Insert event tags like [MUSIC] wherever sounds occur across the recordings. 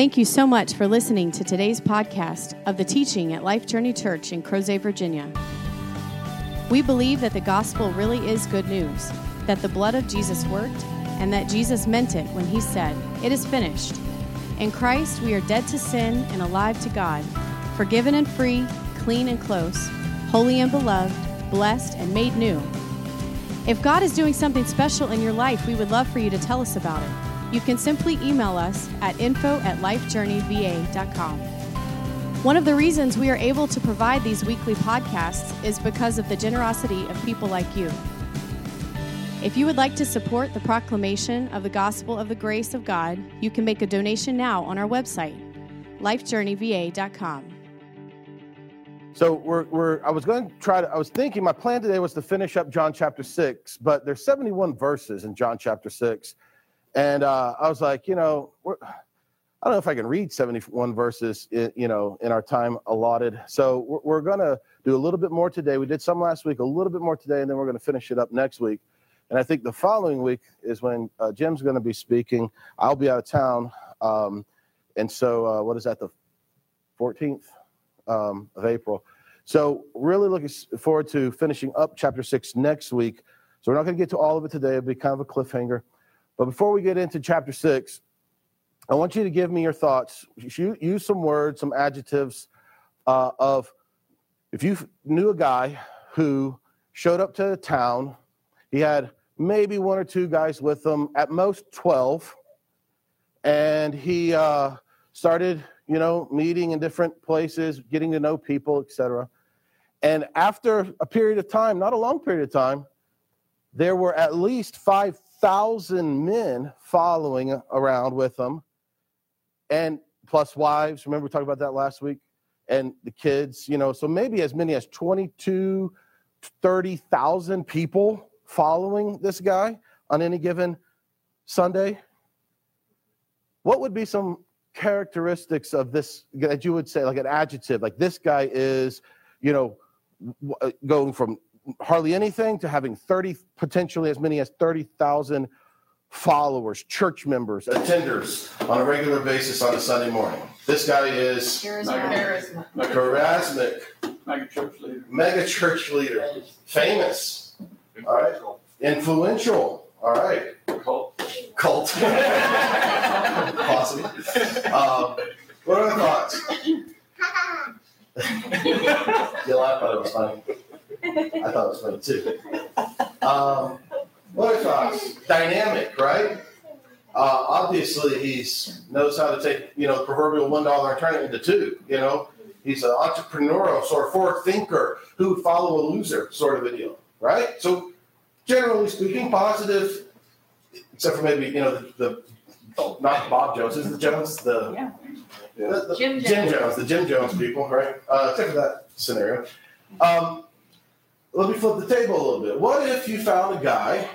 Thank you so much for listening to today's podcast of the teaching at Life Journey Church in Crozet, Virginia. We believe that the gospel really is good news, that the blood of Jesus worked, and that Jesus meant it when he said, It is finished. In Christ, we are dead to sin and alive to God, forgiven and free, clean and close, holy and beloved, blessed and made new. If God is doing something special in your life, we would love for you to tell us about it you can simply email us at info at lifejourneyva.com. One of the reasons we are able to provide these weekly podcasts is because of the generosity of people like you. If you would like to support the proclamation of the gospel of the grace of God, you can make a donation now on our website, lifejourneyva.com. So we're, we're I was going to try to I was thinking my plan today was to finish up John chapter 6, but there's 71 verses in John chapter 6. And uh, I was like, you know, I don't know if I can read 71 verses, in, you know, in our time allotted. So we're, we're going to do a little bit more today. We did some last week, a little bit more today, and then we're going to finish it up next week. And I think the following week is when uh, Jim's going to be speaking. I'll be out of town. Um, and so, uh, what is that, the 14th um, of April? So, really looking forward to finishing up chapter six next week. So, we're not going to get to all of it today. It'll be kind of a cliffhanger. But before we get into chapter six, I want you to give me your thoughts. Use some words, some adjectives uh, of if you knew a guy who showed up to town, he had maybe one or two guys with him, at most 12, and he uh, started, you know, meeting in different places, getting to know people, etc. And after a period of time, not a long period of time, there were at least five thousand men following around with them, and plus wives. Remember, we talked about that last week, and the kids. You know, so maybe as many as 22, 30,000 people following this guy on any given Sunday. What would be some characteristics of this that you would say, like an adjective, like this guy is, you know, uh, going from hardly anything to having 30, potentially as many as 30,000 followers, church members, attenders on a regular basis on a Sunday morning. This guy is charismatic, charismatic, mega church leader, mega church leader, famous, all right, influential, all right, cult, cult, [LAUGHS] possibly. Um, what are the thoughts? you laugh, but it was funny. I thought it was funny too. Um, what are thoughts? Dynamic, right? Uh, obviously, he's knows how to take you know proverbial one dollar and turn it into two. You know, he's an entrepreneurial sort of forward thinker who would follow a loser sort of a deal, right? So, generally speaking, positive, except for maybe you know the, the oh, not Bob Jones, is the Jones the, yeah. the, the Jim, Jim Jones. Jones. the Jim Jones people, right? Uh, except for that scenario. Um, let me flip the table a little bit. What if you found a guy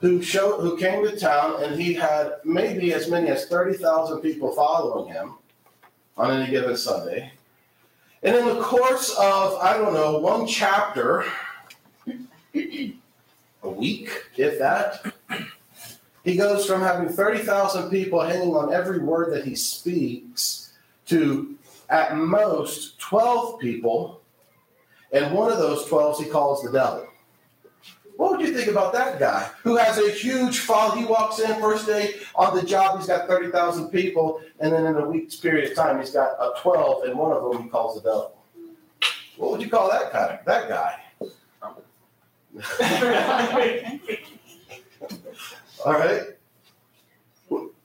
who showed who came to town and he had maybe as many as thirty thousand people following him on any given Sunday, and in the course of I don't know one chapter, a week, if that, he goes from having thirty thousand people hanging on every word that he speaks to at most twelve people and one of those 12s he calls the devil. What would you think about that guy who has a huge fall? He walks in first day on the job, he's got 30,000 people, and then in a week's period of time, he's got a 12, and one of them he calls the devil. What would you call that guy? That guy? All right.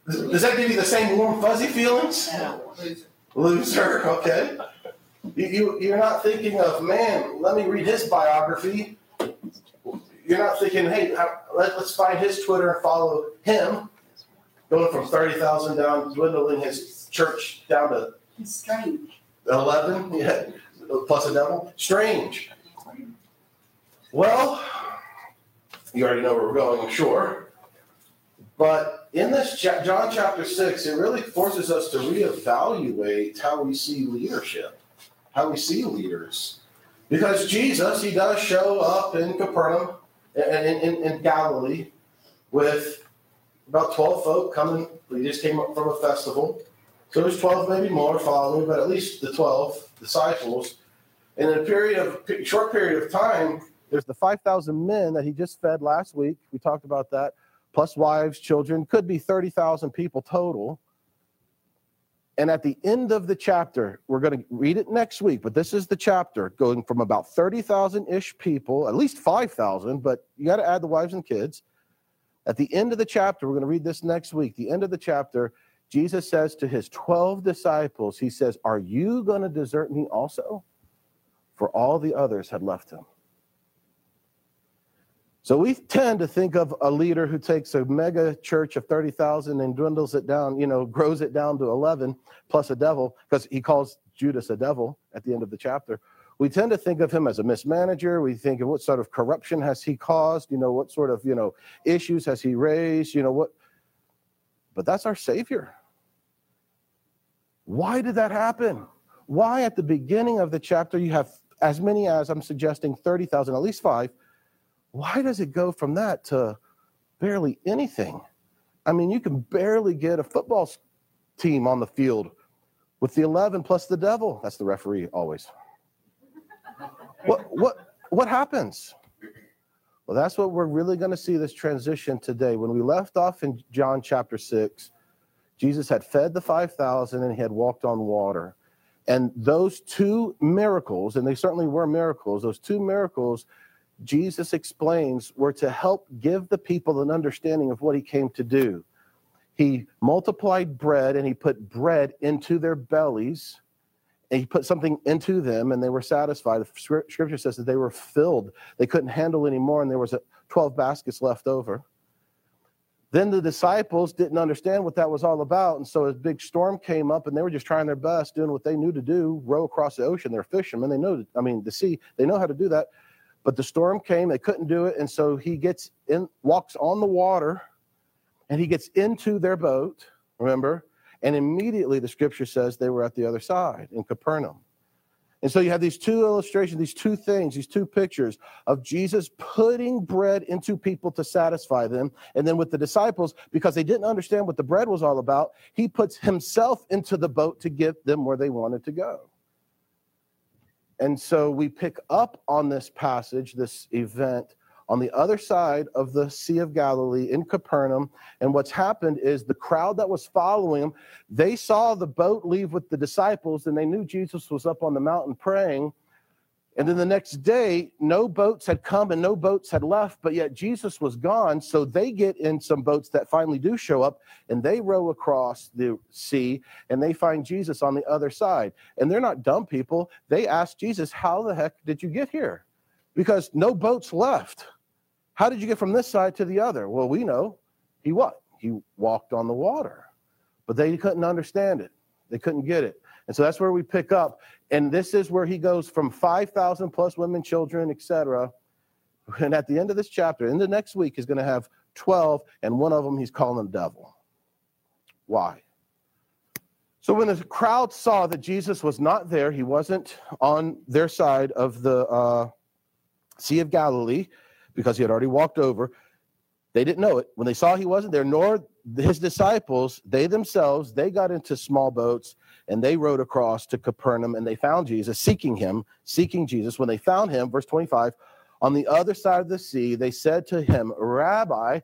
Does that give you the same warm, fuzzy feelings? Loser, okay. You, you, are not thinking of, man, let me read his biography. You're not thinking, hey, let, us find his Twitter and follow him. Going from 30,000 down, dwindling his church down to strange. 11, [LAUGHS] yeah, plus a devil. Strange. Well, you already know where we're going, I'm sure. But in this John chapter 6, it really forces us to reevaluate how we see leadership how we see leaders. Because Jesus, he does show up in Capernaum, in, in, in Galilee, with about 12 folk coming. We just came up from a festival. So there's 12, maybe more following, but at least the 12 disciples. And in a period of short period of time, there's the 5,000 men that he just fed last week. We talked about that, plus wives, children, could be 30,000 people total. And at the end of the chapter, we're going to read it next week, but this is the chapter going from about 30,000 ish people, at least 5,000, but you got to add the wives and kids. At the end of the chapter, we're going to read this next week. The end of the chapter, Jesus says to his 12 disciples, He says, Are you going to desert me also? For all the others had left him. So we tend to think of a leader who takes a mega church of 30,000 and dwindles it down, you know, grows it down to 11 plus a devil, because he calls Judas a devil at the end of the chapter. We tend to think of him as a mismanager. We think of what sort of corruption has he caused, you know, what sort of, you know, issues has he raised, you know, what. But that's our Savior. Why did that happen? Why at the beginning of the chapter you have as many as I'm suggesting 30,000, at least five, why does it go from that to barely anything? I mean, you can barely get a football team on the field with the 11 plus the devil. That's the referee always. what, what, what happens? Well, that's what we're really going to see this transition today. When we left off in John chapter 6, Jesus had fed the 5,000 and he had walked on water. And those two miracles, and they certainly were miracles, those two miracles Jesus explains were to help give the people an understanding of what he came to do. He multiplied bread and he put bread into their bellies. And he put something into them and they were satisfied. The scripture says that they were filled. They couldn't handle anymore and there was 12 baskets left over. Then the disciples didn't understand what that was all about. And so a big storm came up and they were just trying their best, doing what they knew to do, row across the ocean. They're fishermen. They know, I mean, the sea, they know how to do that. But the storm came, they couldn't do it, and so he gets in, walks on the water, and he gets into their boat, remember? And immediately the scripture says they were at the other side in Capernaum. And so you have these two illustrations, these two things, these two pictures of Jesus putting bread into people to satisfy them. And then with the disciples, because they didn't understand what the bread was all about, he puts himself into the boat to get them where they wanted to go. And so we pick up on this passage, this event, on the other side of the Sea of Galilee in Capernaum. And what's happened is the crowd that was following him, they saw the boat leave with the disciples and they knew Jesus was up on the mountain praying. And then the next day, no boats had come and no boats had left, but yet Jesus was gone. So they get in some boats that finally do show up and they row across the sea and they find Jesus on the other side. And they're not dumb people. They ask Jesus, How the heck did you get here? Because no boats left. How did you get from this side to the other? Well, we know he what? He walked on the water. But they couldn't understand it. They couldn't get it. And so that's where we pick up. And this is where he goes from 5,000 plus women, children, etc. And at the end of this chapter, in the next week, he's going to have 12, and one of them he's calling the devil. Why? So when the crowd saw that Jesus was not there, he wasn't on their side of the uh, Sea of Galilee because he had already walked over. They didn't know it. When they saw he wasn't there, nor his disciples, they themselves, they got into small boats and they rode across to Capernaum and they found Jesus, seeking him, seeking Jesus. When they found him, verse 25, on the other side of the sea, they said to him, Rabbi,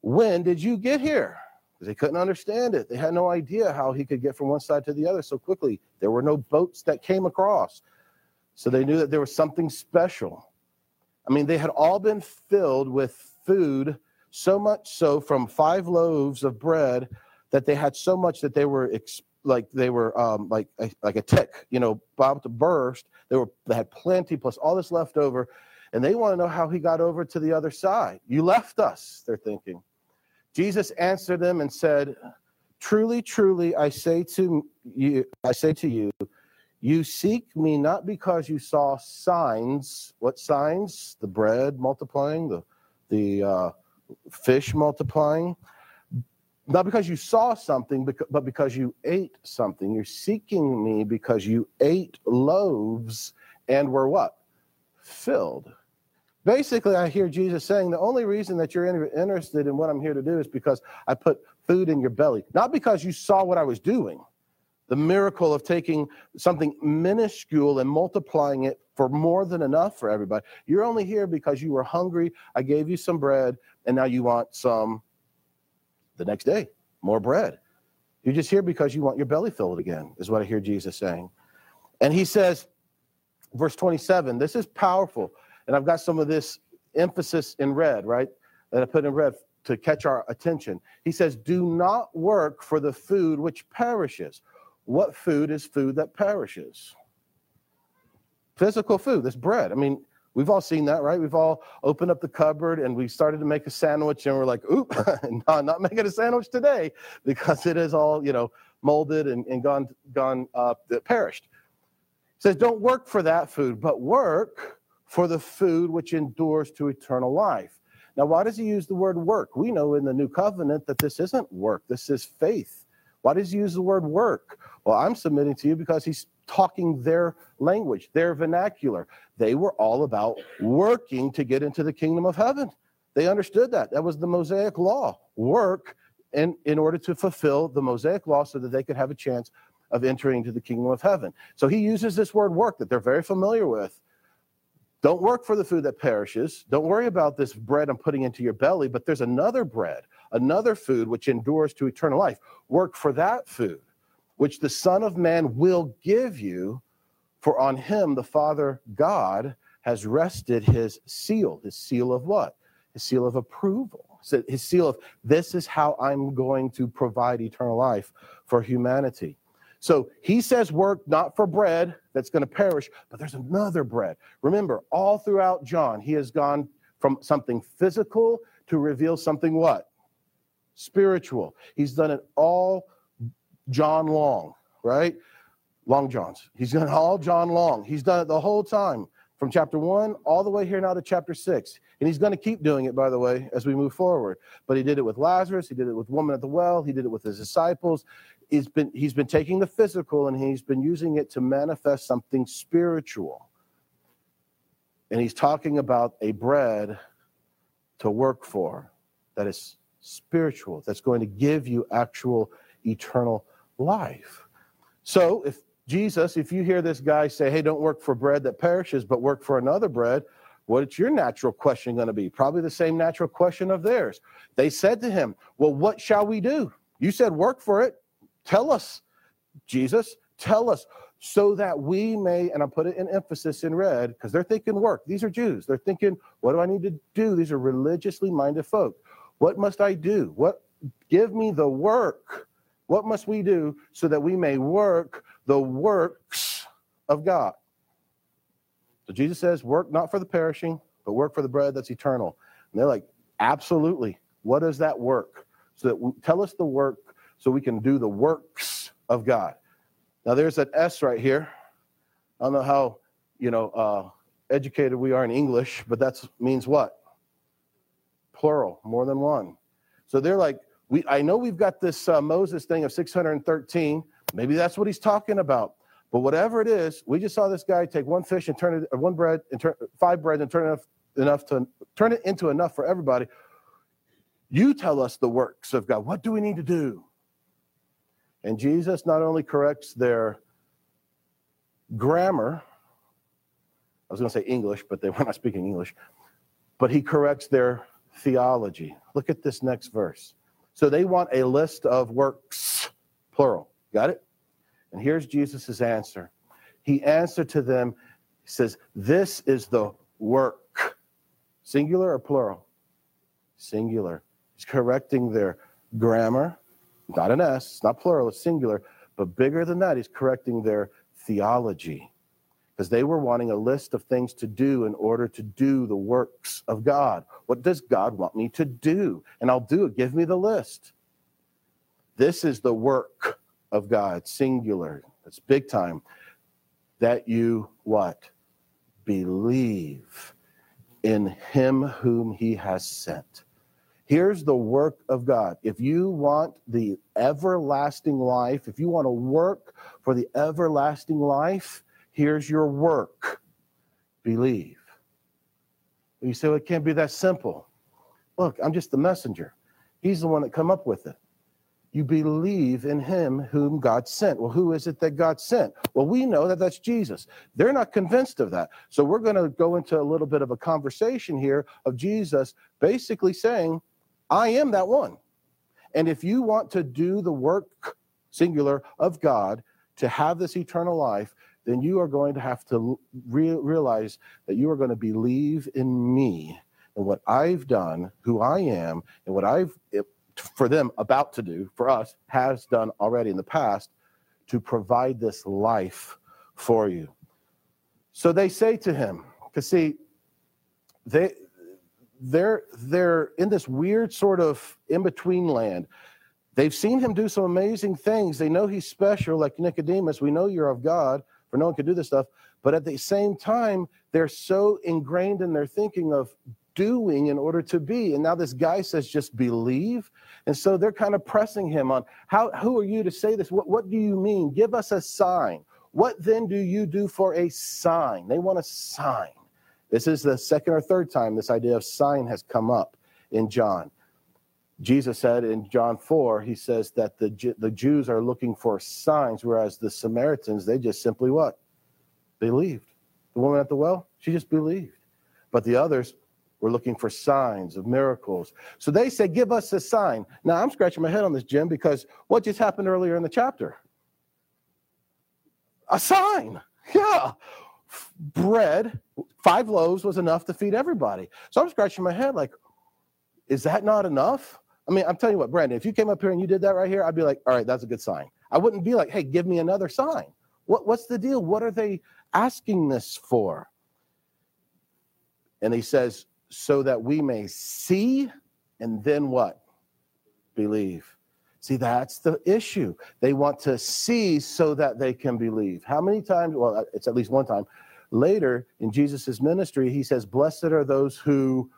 when did you get here? Because they couldn't understand it. They had no idea how he could get from one side to the other so quickly. There were no boats that came across. So they knew that there was something special. I mean, they had all been filled with food, so much so from five loaves of bread that they had so much that they were like they were um, like a, like a tick, you know, about to burst. They were they had plenty plus all this left over, and they want to know how he got over to the other side. You left us, they're thinking. Jesus answered them and said, "Truly, truly, I say to you, I say to you, you seek me not because you saw signs. What signs? The bread multiplying, the the uh, fish multiplying." Not because you saw something, but because you ate something. You're seeking me because you ate loaves and were what? Filled. Basically, I hear Jesus saying the only reason that you're interested in what I'm here to do is because I put food in your belly, not because you saw what I was doing. The miracle of taking something minuscule and multiplying it for more than enough for everybody. You're only here because you were hungry. I gave you some bread, and now you want some the next day, more bread. You're just here because you want your belly filled again, is what I hear Jesus saying. And he says, verse 27, this is powerful. And I've got some of this emphasis in red, right? That I put in red to catch our attention. He says, Do not work for the food which perishes. What food is food that perishes? Physical food, this bread. I mean, we've all seen that, right? We've all opened up the cupboard and we started to make a sandwich and we're like, oop, [LAUGHS] no, not making a sandwich today [LAUGHS] because it is all, you know, molded and, and gone, gone uh, perished. It says, don't work for that food, but work for the food which endures to eternal life. Now, why does he use the word work? We know in the new covenant that this isn't work, this is faith. Why does he use the word work? Well, I'm submitting to you because he's talking their language, their vernacular. They were all about working to get into the kingdom of heaven. They understood that. That was the Mosaic law. Work in, in order to fulfill the Mosaic law so that they could have a chance of entering into the kingdom of heaven. So he uses this word work that they're very familiar with. Don't work for the food that perishes. Don't worry about this bread I'm putting into your belly, but there's another bread, another food which endures to eternal life. Work for that food, which the Son of Man will give you, for on him the Father God has rested his seal. His seal of what? His seal of approval. His seal of this is how I'm going to provide eternal life for humanity. So he says, work not for bread that's going to perish, but there's another bread. Remember, all throughout John, he has gone from something physical to reveal something what? Spiritual. He's done it all John long, right? Long Johns. He's done [LAUGHS] all John long. He's done it the whole time from chapter one all the way here now to chapter six. And he's going to keep doing it, by the way, as we move forward. But he did it with Lazarus. He did it with woman at the well. He did it with his disciples he's been he's been taking the physical and he's been using it to manifest something spiritual and he's talking about a bread to work for that is spiritual that's going to give you actual eternal life so if jesus if you hear this guy say hey don't work for bread that perishes but work for another bread what's your natural question going to be probably the same natural question of theirs they said to him well what shall we do you said work for it Tell us, Jesus, tell us so that we may, and I put it in emphasis in red because they're thinking work. These are Jews. They're thinking, what do I need to do? These are religiously minded folk. What must I do? What give me the work? What must we do so that we may work the works of God? So Jesus says, work not for the perishing, but work for the bread that's eternal. And they're like, absolutely. What does that work? So that we, tell us the work so we can do the works of God. Now, there's an S right here. I don't know how, you know, uh, educated we are in English, but that means what? Plural, more than one. So they're like, we. I know we've got this uh, Moses thing of 613. Maybe that's what he's talking about. But whatever it is, we just saw this guy take one fish and turn it, one bread and turn five bread and turn enough, enough to turn it into enough for everybody. You tell us the works of God. What do we need to do? And Jesus not only corrects their grammar, I was going to say English, but they [LAUGHS] were not speaking English, but he corrects their theology. Look at this next verse. So they want a list of works, plural. Got it? And here's Jesus' answer. He answered to them, he says, This is the work. Singular or plural? Singular. He's correcting their grammar not an S, not plural, it's singular, but bigger than that, he's correcting their theology because they were wanting a list of things to do in order to do the works of God. What does God want me to do? And I'll do it. Give me the list. This is the work of God, singular. That's big time. That you what? Believe in him whom he has sent. Here's the work of God. If you want the everlasting life, if you want to work for the everlasting life, here's your work believe. You say, well, it can't be that simple. Look, I'm just the messenger. He's the one that come up with it. You believe in him whom God sent. Well, who is it that God sent? Well, we know that that's Jesus. They're not convinced of that. So we're going to go into a little bit of a conversation here of Jesus basically saying, I am that one. And if you want to do the work, singular, of God to have this eternal life, then you are going to have to re- realize that you are going to believe in me and what I've done, who I am, and what I've, eh, for them, about to do, for us, has done already in the past to provide this life for you. So they say to him, because see, they, they're they're in this weird sort of in between land. They've seen him do some amazing things. They know he's special, like Nicodemus. We know you're of God, for no one could do this stuff. But at the same time, they're so ingrained in their thinking of doing in order to be. And now this guy says, just believe. And so they're kind of pressing him on how who are you to say this? What, what do you mean? Give us a sign. What then do you do for a sign? They want a sign. This is the second or third time this idea of sign has come up in John. Jesus said in John 4, he says that the, the Jews are looking for signs, whereas the Samaritans, they just simply what? Believed. The woman at the well, she just believed. But the others were looking for signs of miracles. So they said, Give us a sign. Now I'm scratching my head on this, Jim, because what just happened earlier in the chapter? A sign. Yeah bread, five loaves was enough to feed everybody. So I'm scratching my head like, is that not enough? I mean, I'm telling you what, Brandon, if you came up here and you did that right here, I'd be like, all right, that's a good sign. I wouldn't be like, hey, give me another sign. What, what's the deal? What are they asking this for? And he says, so that we may see and then what? Believe. See, that's the issue. They want to see so that they can believe. How many times? Well, it's at least one time. Later in Jesus' ministry, he says, Blessed are those who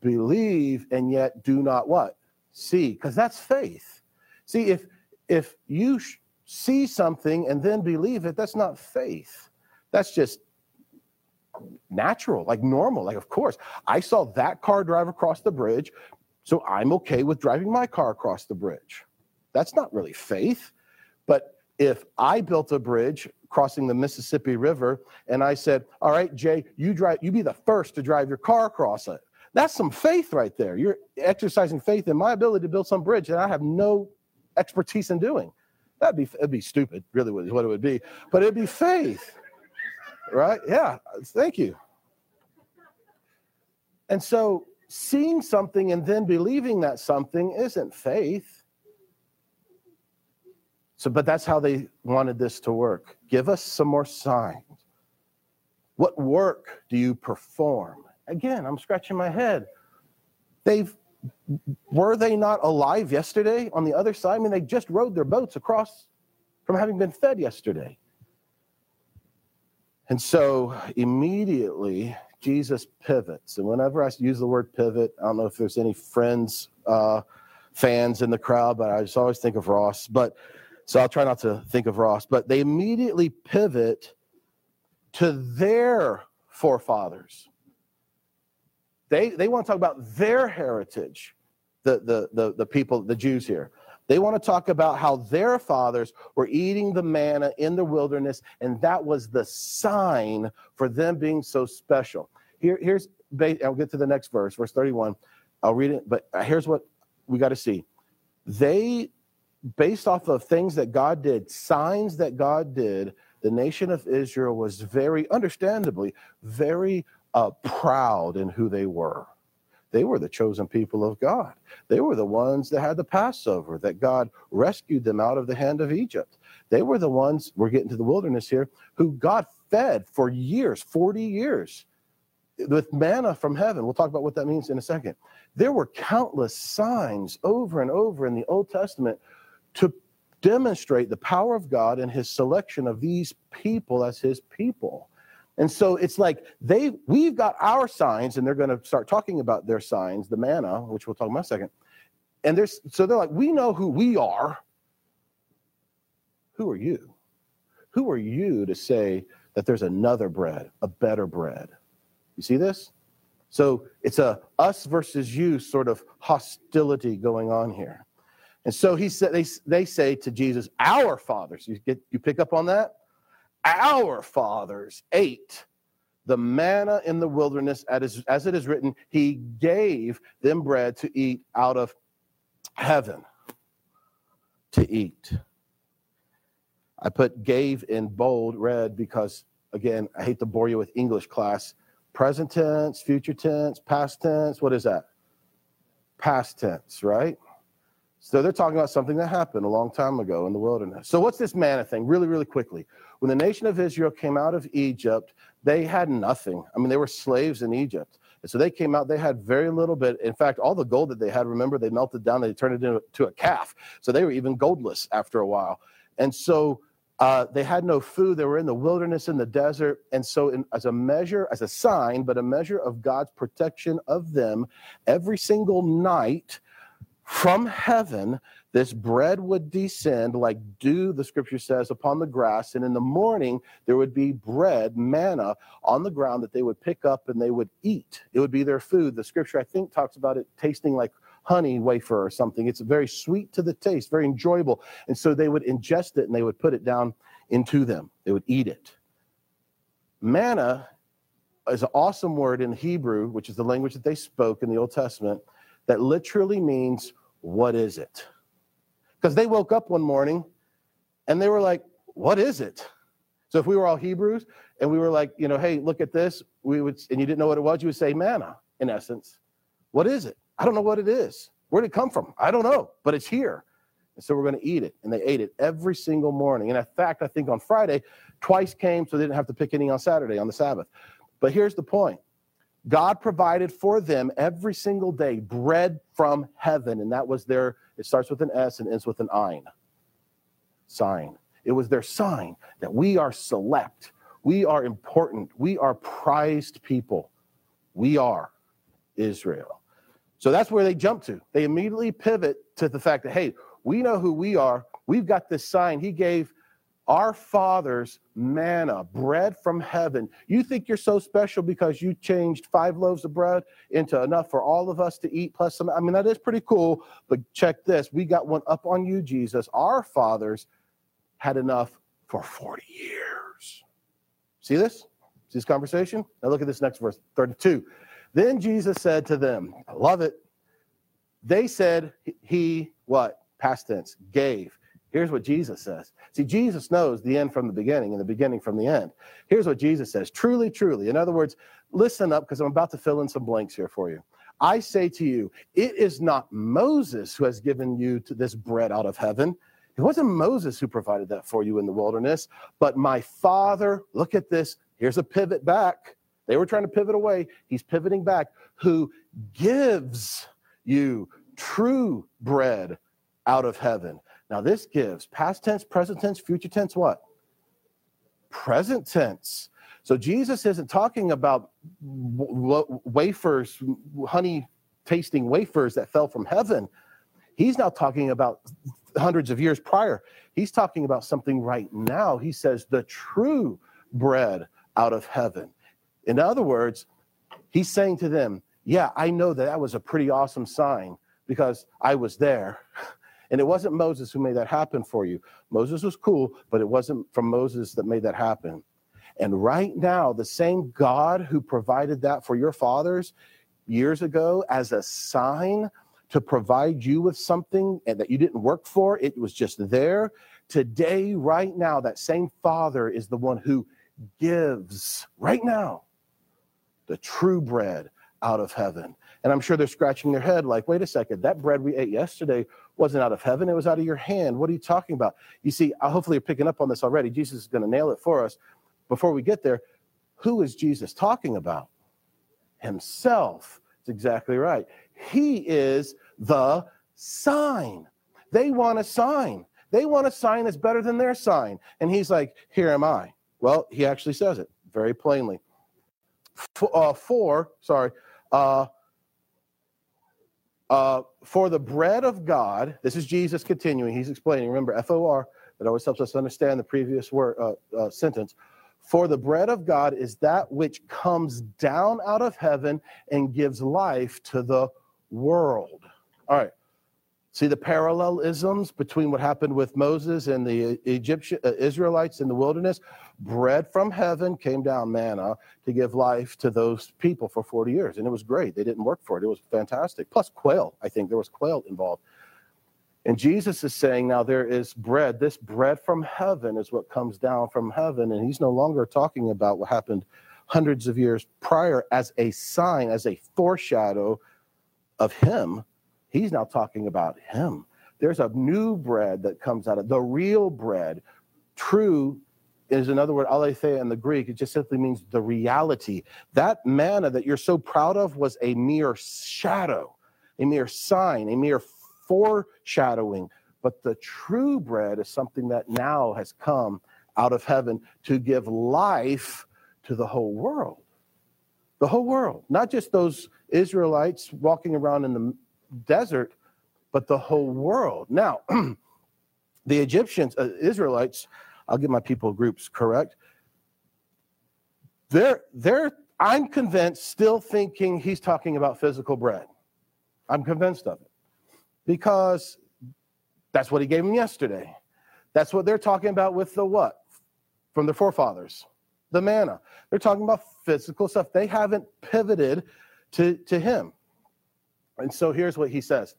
believe and yet do not what? See, because that's faith. See, if if you sh- see something and then believe it, that's not faith. That's just natural, like normal. Like, of course, I saw that car drive across the bridge, so I'm okay with driving my car across the bridge. That's not really faith. But if I built a bridge crossing the Mississippi River and I said, "All right, Jay, you drive you be the first to drive your car across it." That's some faith right there. You're exercising faith in my ability to build some bridge that I have no expertise in doing. That'd be it'd be stupid, really what it would be. But it'd be faith. Right? Yeah. Thank you. And so seeing something and then believing that something isn't faith. So, but that's how they wanted this to work. Give us some more signs. What work do you perform? Again, I'm scratching my head. They've were they not alive yesterday on the other side? I mean, they just rowed their boats across from having been fed yesterday. And so immediately Jesus pivots. And whenever I use the word pivot, I don't know if there's any friends, uh, fans in the crowd, but I just always think of Ross. But so I'll try not to think of Ross, but they immediately pivot to their forefathers. They, they want to talk about their heritage, the, the, the, the people, the Jews here. They want to talk about how their fathers were eating the manna in the wilderness, and that was the sign for them being so special. Here, here's, I'll get to the next verse, verse 31. I'll read it, but here's what we got to see. They based off of things that God did, signs that God did, the nation of Israel was very, understandably, very uh, proud in who they were. They were the chosen people of God. They were the ones that had the Passover, that God rescued them out of the hand of Egypt. They were the ones, we're getting to the wilderness here, who God fed for years, 40 years, with manna from heaven. We'll talk about what that means in a second. There were countless signs over and over in the Old Testament to demonstrate the power of God and his selection of these people as his people. And so it's like they we've got our signs, and they're going to start talking about their signs, the manna, which we'll talk about in a second. And there's so they're like, we know who we are. Who are you? Who are you to say that there's another bread, a better bread? You see this? So it's a us versus you sort of hostility going on here. And so he said they, they say to Jesus, Our fathers, you get you pick up on that? Our fathers ate the manna in the wilderness, as, as it is written, he gave them bread to eat out of heaven. To eat. I put gave in bold red because, again, I hate to bore you with English class. Present tense, future tense, past tense, what is that? Past tense, right? So they're talking about something that happened a long time ago in the wilderness. So what's this manna thing? Really, really quickly. When the nation of Israel came out of Egypt, they had nothing. I mean, they were slaves in Egypt. And so they came out, they had very little bit. In fact, all the gold that they had, remember, they melted down, they turned it into a calf. So they were even goldless after a while. And so uh, they had no food. They were in the wilderness, in the desert. And so, in, as a measure, as a sign, but a measure of God's protection of them, every single night from heaven, this bread would descend like dew, the scripture says, upon the grass. And in the morning, there would be bread, manna on the ground that they would pick up and they would eat. It would be their food. The scripture, I think, talks about it tasting like honey wafer or something. It's very sweet to the taste, very enjoyable. And so they would ingest it and they would put it down into them, they would eat it. Manna is an awesome word in Hebrew, which is the language that they spoke in the Old Testament, that literally means, What is it? because they woke up one morning and they were like, What is it? So if we were all Hebrews and we were like, you know, hey, look at this, we would, and you didn't know what it was, you would say manna, in essence. What is it? I don't know what it is. Where did it come from? I don't know, but it's here. And so we're going to eat it. And they ate it every single morning. And in fact, I think on Friday, twice came, so they didn't have to pick any on Saturday on the Sabbath. But here's the point God provided for them every single day bread from heaven. And that was their it starts with an S and ends with an ein. Sign. It was their sign that we are select, we are important, we are prized people. We are Israel. So that's where they jump to. They immediately pivot to the fact that, hey, we know who we are. We've got this sign. He gave our father's manna, bread from heaven. You think you're so special because you changed five loaves of bread into enough for all of us to eat, plus some. I mean, that is pretty cool. But check this we got one up on you, Jesus. Our fathers had enough for 40 years. See this? See this conversation? Now look at this next verse 32. Then Jesus said to them, I love it. They said, He, what? Past tense, gave. Here's what Jesus says. See, Jesus knows the end from the beginning and the beginning from the end. Here's what Jesus says truly, truly. In other words, listen up because I'm about to fill in some blanks here for you. I say to you, it is not Moses who has given you this bread out of heaven. It wasn't Moses who provided that for you in the wilderness, but my Father. Look at this. Here's a pivot back. They were trying to pivot away. He's pivoting back, who gives you true bread out of heaven. Now, this gives past tense, present tense, future tense, what? Present tense. So Jesus isn't talking about wafers, honey tasting wafers that fell from heaven. He's now talking about hundreds of years prior. He's talking about something right now. He says, the true bread out of heaven. In other words, he's saying to them, Yeah, I know that that was a pretty awesome sign because I was there. [LAUGHS] And it wasn't Moses who made that happen for you. Moses was cool, but it wasn't from Moses that made that happen. And right now, the same God who provided that for your fathers years ago as a sign to provide you with something that you didn't work for, it was just there. Today, right now, that same Father is the one who gives right now the true bread out of heaven. And I'm sure they're scratching their head like, wait a second, that bread we ate yesterday wasn't out of heaven, it was out of your hand. What are you talking about? You see, hopefully you're picking up on this already. Jesus is going to nail it for us. Before we get there, who is Jesus talking about? Himself. It's exactly right. He is the sign. They want a sign. They want a sign that's better than their sign. And he's like, Here am I. Well, he actually says it very plainly. For, uh, for sorry, uh, uh, for the bread of God, this is Jesus continuing. He's explaining. Remember, F O R, that always helps us understand the previous word uh, uh, sentence. For the bread of God is that which comes down out of heaven and gives life to the world. All right. See the parallelisms between what happened with Moses and the Egyptian uh, Israelites in the wilderness? Bread from heaven came down, manna, to give life to those people for 40 years. And it was great. They didn't work for it. It was fantastic. Plus quail, I think there was quail involved. And Jesus is saying now there is bread. This bread from heaven is what comes down from heaven. And he's no longer talking about what happened hundreds of years prior as a sign, as a foreshadow of him. He's now talking about him. There's a new bread that comes out of the real bread. True is another word, aletheia in the Greek. It just simply means the reality. That manna that you're so proud of was a mere shadow, a mere sign, a mere foreshadowing. But the true bread is something that now has come out of heaven to give life to the whole world. The whole world, not just those Israelites walking around in the desert, but the whole world. Now, [CLEARS THROAT] the Egyptians, uh, Israelites, I'll get my people groups correct. They're, they're, I'm convinced, still thinking he's talking about physical bread. I'm convinced of it because that's what he gave them yesterday. That's what they're talking about with the what? From their forefathers, the manna. They're talking about physical stuff. They haven't pivoted to, to him. And so here's what he says.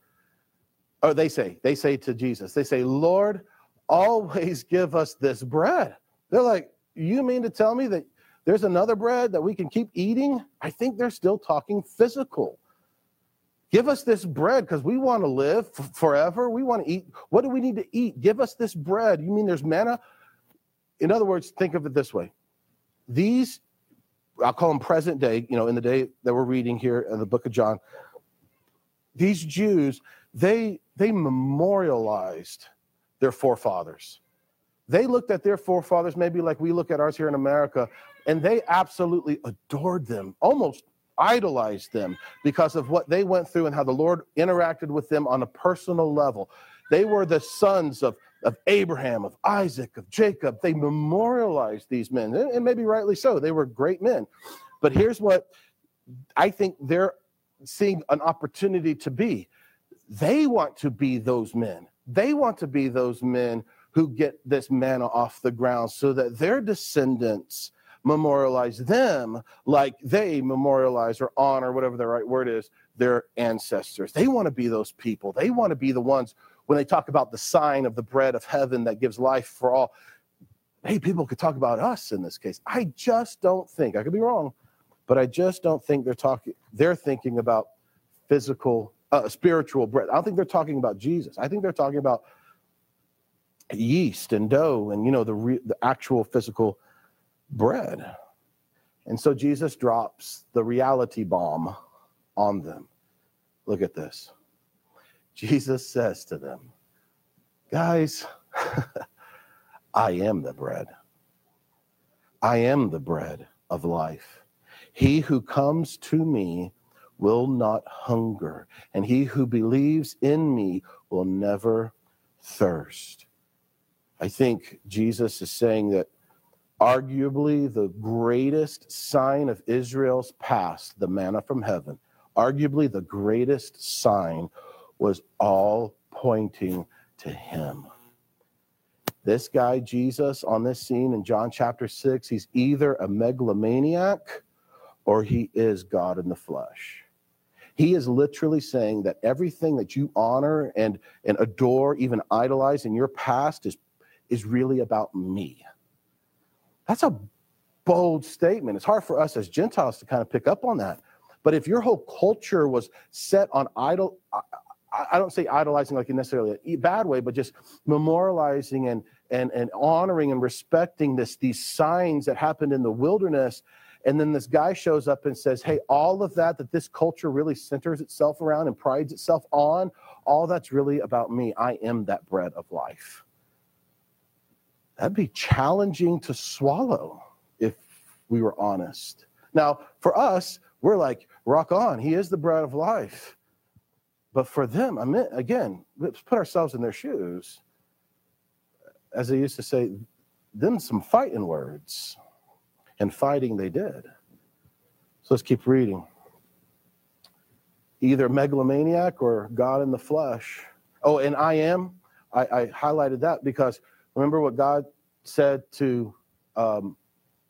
Or they say, they say to Jesus, they say, Lord, always give us this bread. They're like, You mean to tell me that there's another bread that we can keep eating? I think they're still talking physical. Give us this bread because we want to live f- forever. We want to eat. What do we need to eat? Give us this bread. You mean there's manna? In other words, think of it this way. These, I'll call them present day, you know, in the day that we're reading here in the book of John, these Jews, they they memorialized their forefathers. They looked at their forefathers maybe like we look at ours here in America, and they absolutely adored them, almost idolized them because of what they went through and how the Lord interacted with them on a personal level. They were the sons of, of Abraham, of Isaac, of Jacob. They memorialized these men, and maybe rightly so. They were great men. But here's what I think they're seeing an opportunity to be. They want to be those men. They want to be those men who get this manna off the ground so that their descendants memorialize them like they memorialize or honor, whatever the right word is, their ancestors. They want to be those people. They want to be the ones when they talk about the sign of the bread of heaven that gives life for all. Hey, people could talk about us in this case. I just don't think, I could be wrong, but I just don't think they're talking, they're thinking about physical, uh, spiritual bread. I don't think they're talking about Jesus. I think they're talking about yeast and dough and, you know, the, re- the actual physical bread. And so Jesus drops the reality bomb on them. Look at this. Jesus says to them, Guys, [LAUGHS] I am the bread. I am the bread of life. He who comes to me will not hunger, and he who believes in me will never thirst. I think Jesus is saying that arguably the greatest sign of Israel's past, the manna from heaven, arguably the greatest sign was all pointing to him. This guy, Jesus, on this scene in John chapter 6, he's either a megalomaniac or he is God in the flesh. He is literally saying that everything that you honor and, and adore, even idolize in your past, is, is really about me. That's a bold statement. It's hard for us as Gentiles to kind of pick up on that. But if your whole culture was set on idol, I, I don't say idolizing like necessarily a bad way, but just memorializing and and and honoring and respecting this these signs that happened in the wilderness. And then this guy shows up and says, "Hey, all of that that this culture really centers itself around and prides itself on, all that's really about me. I am that bread of life." that'd be challenging to swallow if we were honest. Now, for us, we're like, rock on, he is the bread of life. But for them, I mean, again, let's put ourselves in their shoes. As they used to say, them some fighting words. And fighting they did. So let's keep reading. Either megalomaniac or God in the flesh. Oh, and I am. I, I highlighted that because remember what God said to um,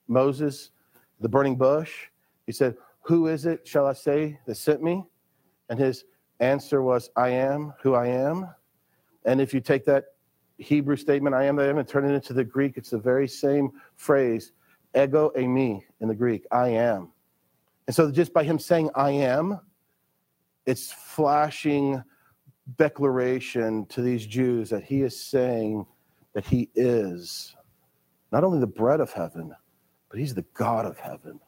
Moses, the burning bush? He said, Who is it, shall I say, that sent me? And his answer was, I am who I am. And if you take that Hebrew statement, I am that I am, and turn it into the Greek, it's the very same phrase, ego eimi in the Greek, I am. And so just by him saying I am, it's flashing declaration to these Jews that he is saying that he is not only the bread of heaven, but he's the God of heaven.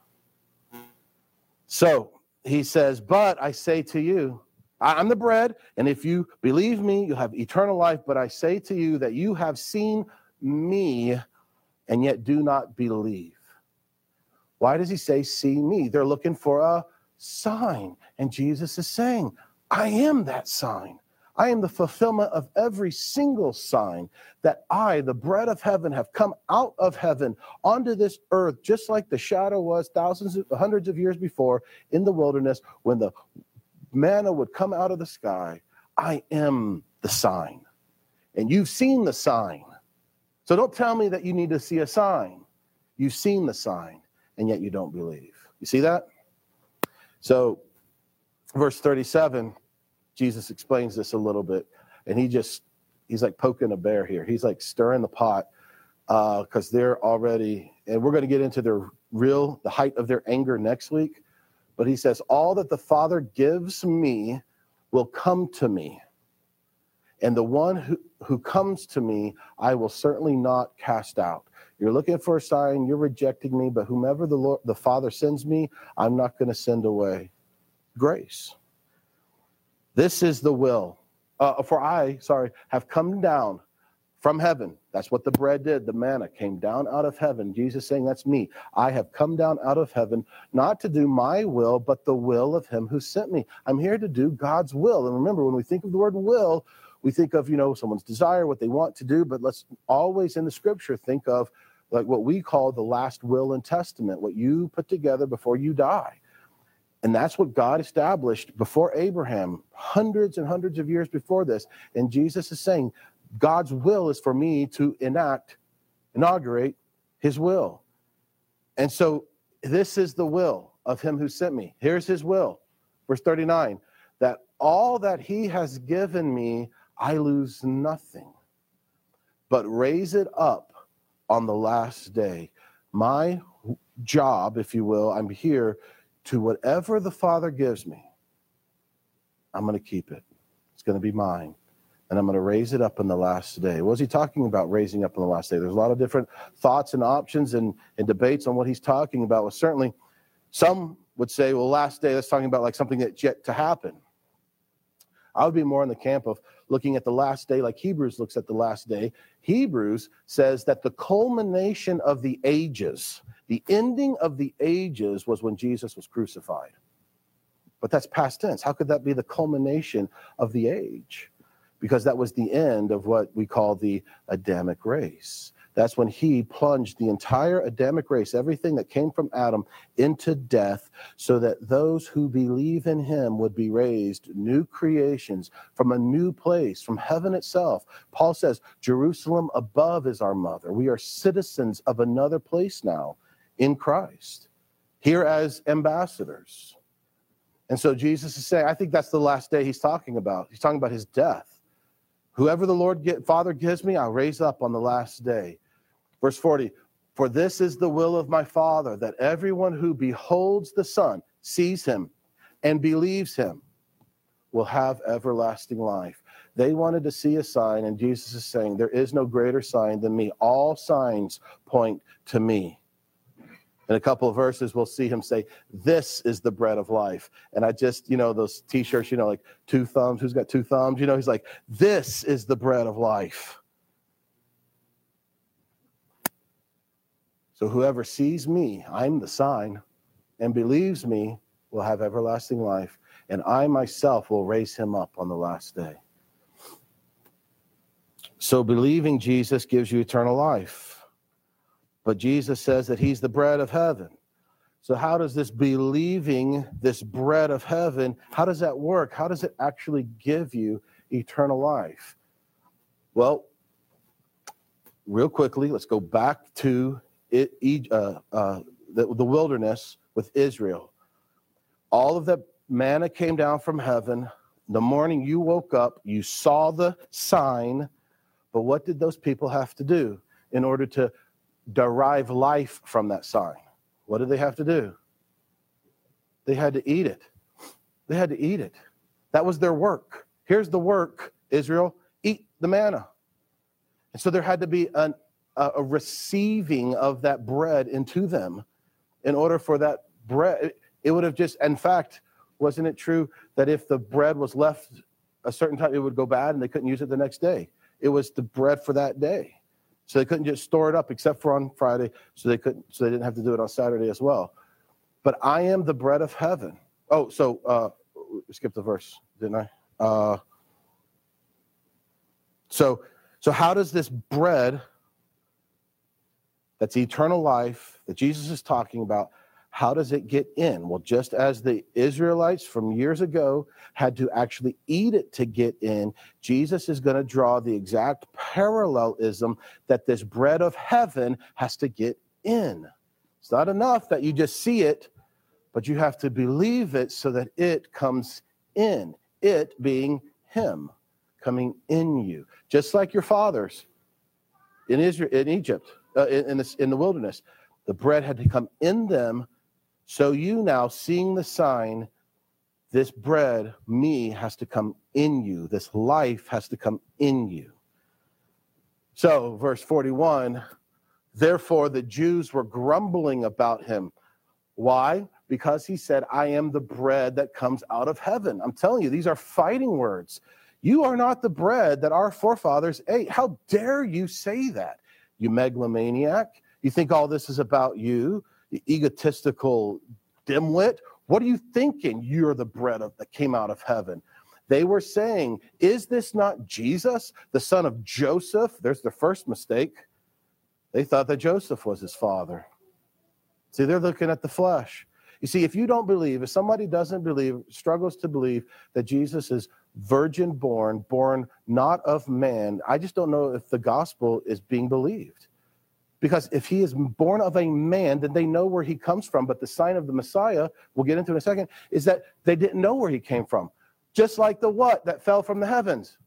So he says, But I say to you, I'm the bread, and if you believe me, you'll have eternal life. But I say to you that you have seen me and yet do not believe. Why does he say, See me? They're looking for a sign. And Jesus is saying, I am that sign. I am the fulfillment of every single sign that I, the bread of heaven, have come out of heaven onto this earth, just like the shadow was thousands of hundreds of years before in the wilderness when the manna would come out of the sky. I am the sign. And you've seen the sign. So don't tell me that you need to see a sign. You've seen the sign, and yet you don't believe. You see that? So, verse 37, Jesus explains this a little bit, and he just, he's like poking a bear here. He's like stirring the pot because uh, they're already, and we're going to get into their real, the height of their anger next week. But he says, All that the Father gives me will come to me. And the one who, who comes to me, I will certainly not cast out. You're looking for a sign, you're rejecting me, but whomever the Lord, the Father sends me, I'm not going to send away. Grace. This is the will. Uh, for I, sorry, have come down from heaven. That's what the bread did. The manna came down out of heaven. Jesus saying, That's me. I have come down out of heaven, not to do my will, but the will of him who sent me. I'm here to do God's will. And remember, when we think of the word will, we think of, you know, someone's desire, what they want to do, but let's always in the scripture think of like what we call the last will and testament, what you put together before you die. And that's what God established before Abraham, hundreds and hundreds of years before this. And Jesus is saying, God's will is for me to enact, inaugurate his will. And so this is the will of him who sent me. Here's his will. Verse 39 that all that he has given me, I lose nothing, but raise it up on the last day. My job, if you will, I'm here to whatever the Father gives me, I'm going to keep it. It's going to be mine. And I'm going to raise it up in the last day. What was he talking about raising up in the last day? There's a lot of different thoughts and options and, and debates on what he's talking about. Well, certainly some would say, well, last day, that's talking about like something that's yet to happen. I would be more in the camp of looking at the last day like Hebrews looks at the last day. Hebrews says that the culmination of the ages, the ending of the ages was when Jesus was crucified. But that's past tense. How could that be the culmination of the age? Because that was the end of what we call the Adamic race. That's when he plunged the entire Adamic race, everything that came from Adam, into death, so that those who believe in him would be raised new creations from a new place, from heaven itself. Paul says, Jerusalem above is our mother. We are citizens of another place now in Christ, here as ambassadors. And so Jesus is saying, I think that's the last day he's talking about. He's talking about his death. Whoever the Lord get, Father gives me, I'll raise up on the last day. Verse 40 For this is the will of my Father, that everyone who beholds the Son, sees him, and believes him will have everlasting life. They wanted to see a sign, and Jesus is saying, There is no greater sign than me. All signs point to me. In a couple of verses, we'll see him say, This is the bread of life. And I just, you know, those t shirts, you know, like two thumbs. Who's got two thumbs? You know, he's like, This is the bread of life. So whoever sees me, I'm the sign, and believes me will have everlasting life, and I myself will raise him up on the last day. So believing Jesus gives you eternal life. But Jesus says that he's the bread of heaven. So, how does this believing this bread of heaven, how does that work? How does it actually give you eternal life? Well, real quickly, let's go back to it, uh, uh, the, the wilderness with Israel. All of that manna came down from heaven. The morning you woke up, you saw the sign, but what did those people have to do in order to derive life from that sign? What did they have to do? They had to eat it. They had to eat it. That was their work. Here's the work, Israel eat the manna. And so there had to be an, a, receiving of that bread into them in order for that bread. It would have just, in fact, wasn't it true that if the bread was left a certain time, it would go bad and they couldn't use it the next day? It was the bread for that day. So they couldn't just store it up except for on Friday, so they couldn't so they didn't have to do it on Saturday as well. But I am the bread of heaven. Oh, so uh skip the verse, didn't I? Uh so so how does this bread that's eternal life that Jesus is talking about how does it get in? Well, just as the Israelites from years ago had to actually eat it to get in, Jesus is going to draw the exact parallelism that this bread of heaven has to get in. It's not enough that you just see it, but you have to believe it so that it comes in. It being Him coming in you, just like your fathers in Israel, in Egypt, uh, in, in, this, in the wilderness. The bread had to come in them so you now, seeing the sign, this bread, me, has to come in you. This life has to come in you. So, verse 41 Therefore, the Jews were grumbling about him. Why? Because he said, I am the bread that comes out of heaven. I'm telling you, these are fighting words. You are not the bread that our forefathers ate. How dare you say that, you megalomaniac? You think all this is about you? you egotistical dimwit. What are you thinking? You're the bread of, that came out of heaven. They were saying, Is this not Jesus, the son of Joseph? There's the first mistake. They thought that Joseph was his father. See, they're looking at the flesh. You see, if you don't believe, if somebody doesn't believe, struggles to believe that Jesus is virgin born, born not of man, I just don't know if the gospel is being believed. Because if he is born of a man, then they know where he comes from. But the sign of the Messiah, we'll get into in a second, is that they didn't know where he came from. Just like the what that fell from the heavens?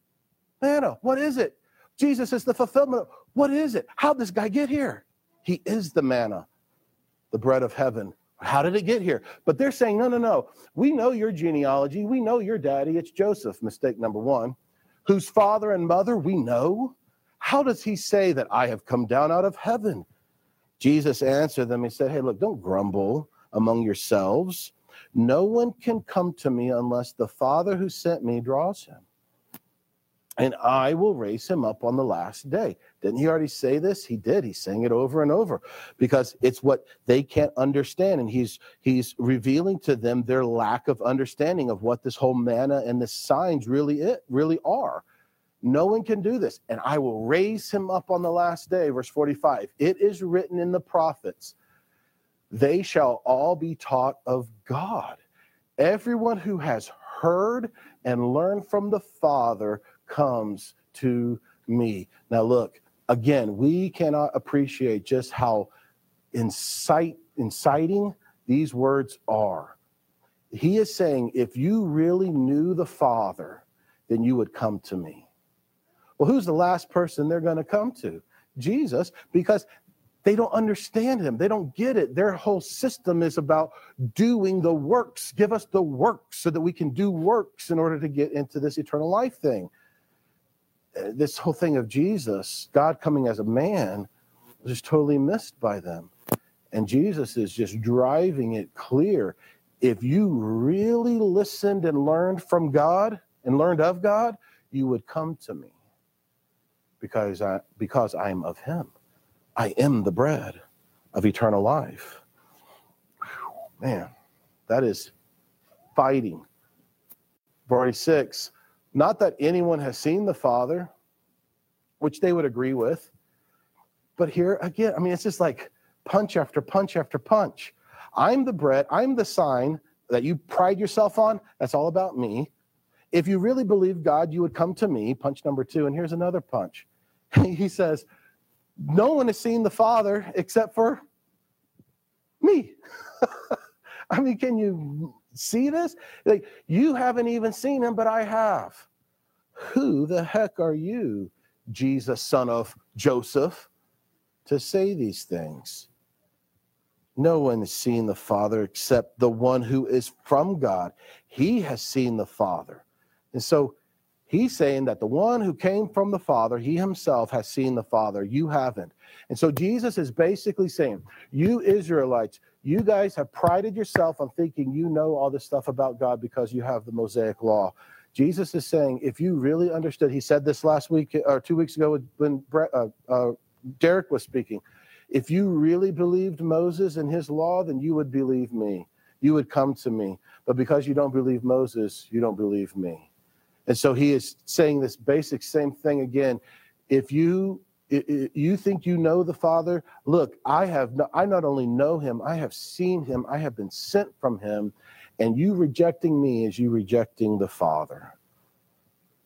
Manna. What is it? Jesus is the fulfillment. What is it? How did this guy get here? He is the manna, the bread of heaven. How did it get here? But they're saying, no, no, no. We know your genealogy. We know your daddy. It's Joseph, mistake number one, whose father and mother we know. How does he say that I have come down out of heaven? Jesus answered them. He said, Hey, look, don't grumble among yourselves. No one can come to me unless the Father who sent me draws him. And I will raise him up on the last day. Didn't he already say this? He did. He's saying it over and over because it's what they can't understand. And he's he's revealing to them their lack of understanding of what this whole manna and the signs really it really are. No one can do this. And I will raise him up on the last day. Verse 45 It is written in the prophets, they shall all be taught of God. Everyone who has heard and learned from the Father comes to me. Now, look, again, we cannot appreciate just how incite, inciting these words are. He is saying, if you really knew the Father, then you would come to me. Well, who's the last person they're going to come to? Jesus, because they don't understand him. They don't get it. Their whole system is about doing the works. Give us the works so that we can do works in order to get into this eternal life thing. This whole thing of Jesus, God coming as a man, was just totally missed by them. And Jesus is just driving it clear. If you really listened and learned from God and learned of God, you would come to me because I, because I am of him. I am the bread of eternal life. Whew, man, that is fighting. 46, not that anyone has seen the Father, which they would agree with, But here again, I mean, it's just like punch after punch after punch. I'm the bread, I'm the sign that you pride yourself on. That's all about me. If you really believe God, you would come to me. Punch number two. And here's another punch. [LAUGHS] he says, No one has seen the Father except for me. [LAUGHS] I mean, can you see this? Like, you haven't even seen him, but I have. Who the heck are you, Jesus, son of Joseph, to say these things? No one has seen the Father except the one who is from God. He has seen the Father. And so he's saying that the one who came from the Father, he himself has seen the Father. You haven't. And so Jesus is basically saying, You Israelites, you guys have prided yourself on thinking you know all this stuff about God because you have the Mosaic law. Jesus is saying, if you really understood, he said this last week or two weeks ago when uh, uh, Derek was speaking. If you really believed Moses and his law, then you would believe me. You would come to me. But because you don't believe Moses, you don't believe me. And so he is saying this basic same thing again. If you you think you know the Father, look, I have no, I not only know him, I have seen him, I have been sent from him, and you rejecting me is you rejecting the Father.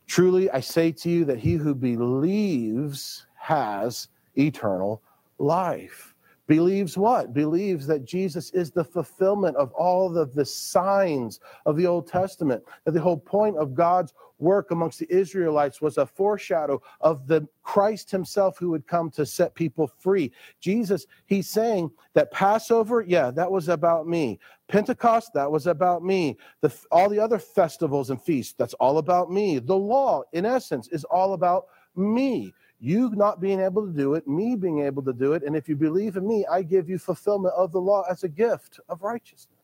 Truly, I say to you that he who believes has eternal life. Believes what? Believes that Jesus is the fulfillment of all of the signs of the Old Testament. That the whole point of God's work amongst the Israelites was a foreshadow of the Christ himself who would come to set people free. Jesus, he's saying that Passover, yeah, that was about me. Pentecost, that was about me. The, all the other festivals and feasts, that's all about me. The law, in essence, is all about me you not being able to do it, me being able to do it. And if you believe in me, I give you fulfillment of the law as a gift of righteousness.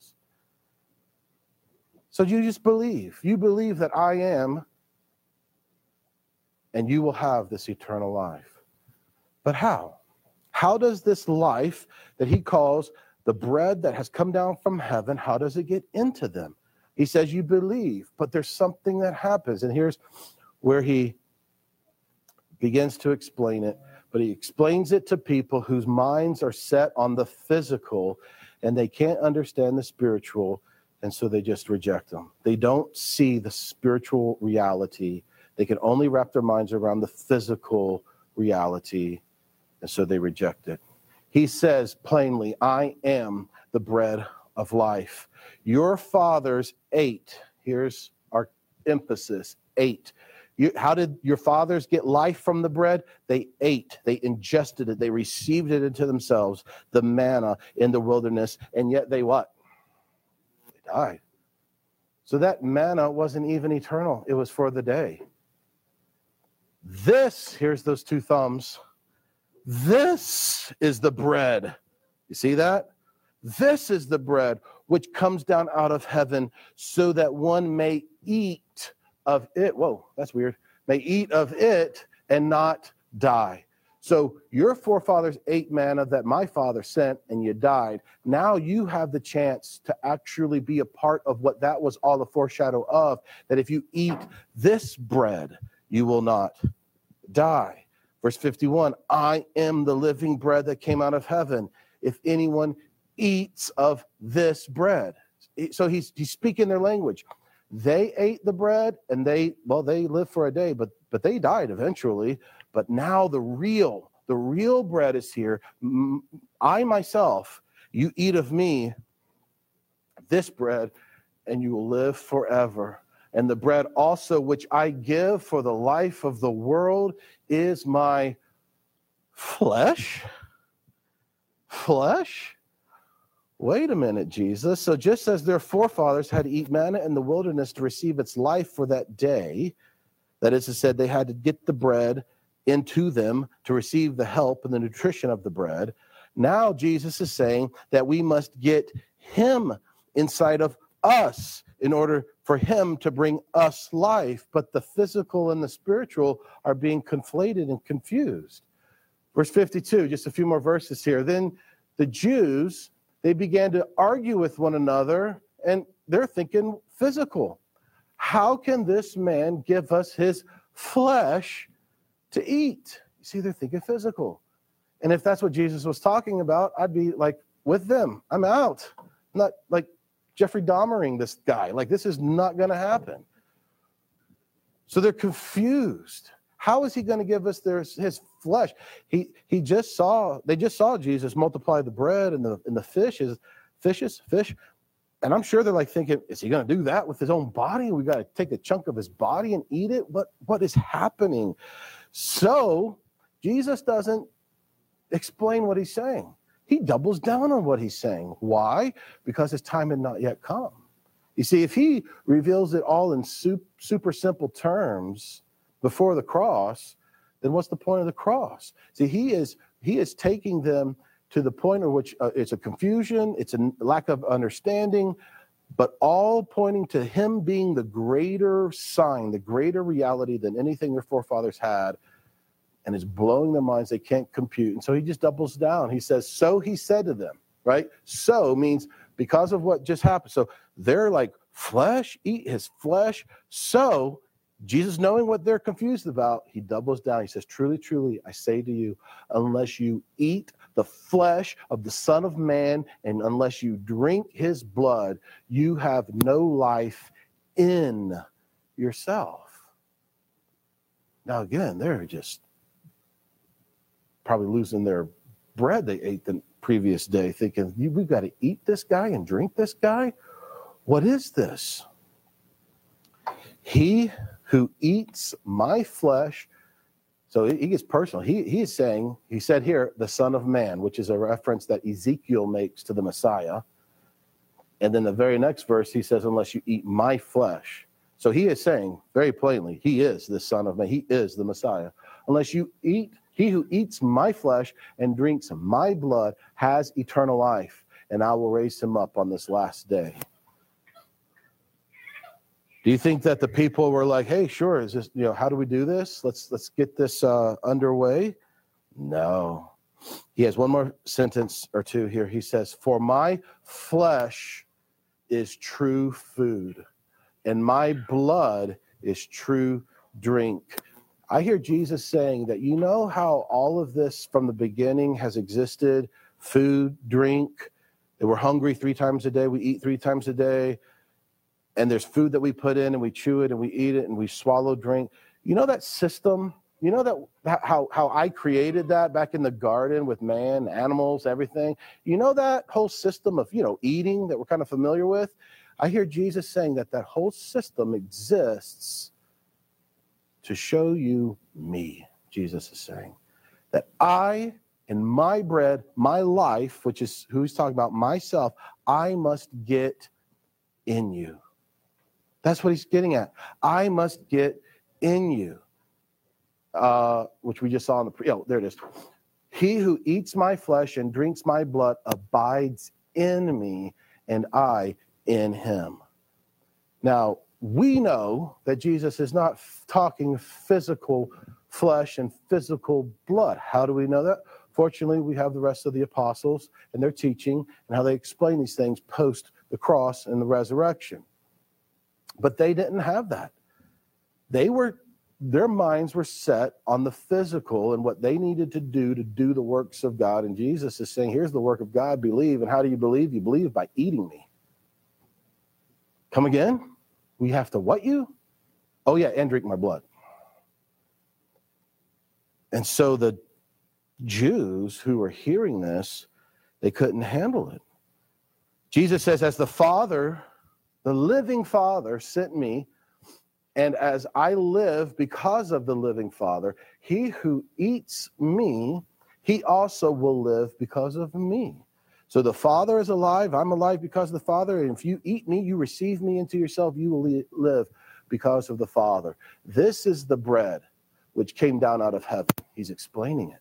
So you just believe. You believe that I am, and you will have this eternal life. But how? How does this life that he calls the bread that has come down from heaven, how does it get into them? He says, You believe, but there's something that happens. And here's where he begins to explain it, but he explains it to people whose minds are set on the physical and they can't understand the spiritual, and so they just reject them. They don't see the spiritual reality. They can only wrap their minds around the physical reality, and so they reject it. He says plainly, I am the bread of life. Your fathers ate. Here's our emphasis ate you, how did your fathers get life from the bread? They ate, they ingested it, they received it into themselves, the manna in the wilderness, and yet they what? They died. So that manna wasn't even eternal, it was for the day. This, here's those two thumbs. This is the bread. You see that? This is the bread which comes down out of heaven so that one may eat of it. Whoa, that's weird. May eat of it and not die. So your forefathers ate manna that my father sent and you died. Now you have the chance to actually be a part of what that was all a foreshadow of. That if you eat this bread, you will not die. Verse 51 I am the living bread that came out of heaven. If anyone eats of this bread. So he's, he's speaking their language they ate the bread and they well they lived for a day but but they died eventually but now the real the real bread is here. I myself you eat of me this bread and you will live forever. And the bread also which i give for the life of the world is my flesh? Flesh? Wait a minute, Jesus. So, just as their forefathers had to eat manna in the wilderness to receive its life for that day, that is to say, they had to get the bread into them to receive the help and the nutrition of the bread. Now, Jesus is saying that we must get Him inside of us in order for Him to bring us life. But the physical and the spiritual are being conflated and confused. Verse 52, just a few more verses here. Then the Jews they began to argue with one another, and they're thinking physical. How can this man give us his flesh to eat? You see, they're thinking physical. And if that's what Jesus was talking about, I'd be like, with them, I'm out. I'm not like Jeffrey Dahmering this guy. Like, this is not going to happen. So they're confused. How is he going to give us their, his flesh? He he just saw they just saw Jesus multiply the bread and the and the fishes, fishes, fish, and I'm sure they're like thinking, is he going to do that with his own body? We got to take a chunk of his body and eat it. What what is happening? So Jesus doesn't explain what he's saying. He doubles down on what he's saying. Why? Because his time had not yet come. You see, if he reveals it all in super simple terms before the cross, then what's the point of the cross? See, he is he is taking them to the point of which uh, it's a confusion, it's a lack of understanding, but all pointing to him being the greater sign, the greater reality than anything their forefathers had, and it's blowing their minds. They can't compute. And so he just doubles down. He says, So he said to them, right? So means because of what just happened. So they're like, Flesh, eat his flesh. So Jesus, knowing what they're confused about, he doubles down. He says, Truly, truly, I say to you, unless you eat the flesh of the Son of Man and unless you drink his blood, you have no life in yourself. Now, again, they're just probably losing their bread they ate the previous day, thinking, We've got to eat this guy and drink this guy? What is this? He who eats my flesh. So he gets personal. He, he is saying, he said here, the Son of Man, which is a reference that Ezekiel makes to the Messiah. And then the very next verse, he says, unless you eat my flesh. So he is saying very plainly, he is the Son of Man. He is the Messiah. Unless you eat, he who eats my flesh and drinks my blood has eternal life, and I will raise him up on this last day. Do you think that the people were like, "Hey, sure, is this you know how do we do this? Let's let's get this uh, underway"? No. He has one more sentence or two here. He says, "For my flesh is true food, and my blood is true drink." I hear Jesus saying that you know how all of this from the beginning has existed food, drink, we're hungry three times a day, we eat three times a day, and there's food that we put in and we chew it and we eat it and we swallow drink. You know that system? You know that how how i created that back in the garden with man animals everything? You know that whole system of you know eating that we're kind of familiar with? I hear jesus saying that that whole system exists to show you me jesus is saying. That i and my bread my life which is who he's talking about myself i must get in you that's what he's getting at. I must get in you, uh, which we just saw in the, oh, there it is. He who eats my flesh and drinks my blood abides in me, and I in him. Now, we know that Jesus is not talking physical flesh and physical blood. How do we know that? Fortunately, we have the rest of the apostles and their teaching and how they explain these things post the cross and the resurrection. But they didn't have that. They were their minds were set on the physical and what they needed to do to do the works of God. And Jesus is saying, Here's the work of God, believe. And how do you believe? You believe by eating me. Come again? We have to what you? Oh, yeah, and drink my blood. And so the Jews who were hearing this, they couldn't handle it. Jesus says, As the Father the living Father sent me, and as I live because of the living Father, he who eats me, he also will live because of me. So the Father is alive. I'm alive because of the Father. And if you eat me, you receive me into yourself, you will live because of the Father. This is the bread which came down out of heaven. He's explaining it.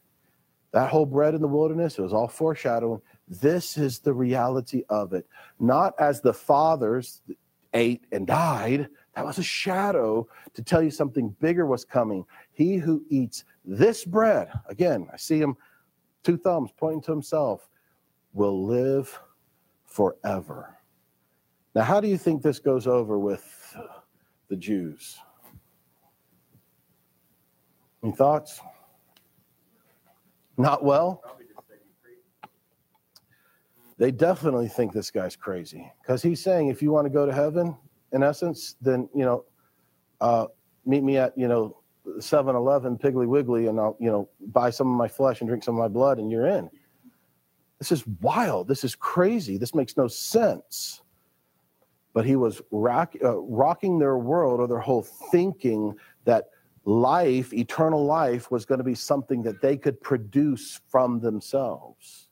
That whole bread in the wilderness, it was all foreshadowing this is the reality of it. Not as the fathers ate and died. That was a shadow to tell you something bigger was coming. He who eats this bread, again, I see him two thumbs pointing to himself, will live forever. Now, how do you think this goes over with the Jews? Any thoughts? Not well? They definitely think this guy's crazy because he's saying if you want to go to heaven, in essence, then, you know, uh, meet me at, you know, 7 Eleven, Piggly Wiggly, and I'll, you know, buy some of my flesh and drink some of my blood, and you're in. This is wild. This is crazy. This makes no sense. But he was rock, uh, rocking their world or their whole thinking that life, eternal life, was going to be something that they could produce from themselves.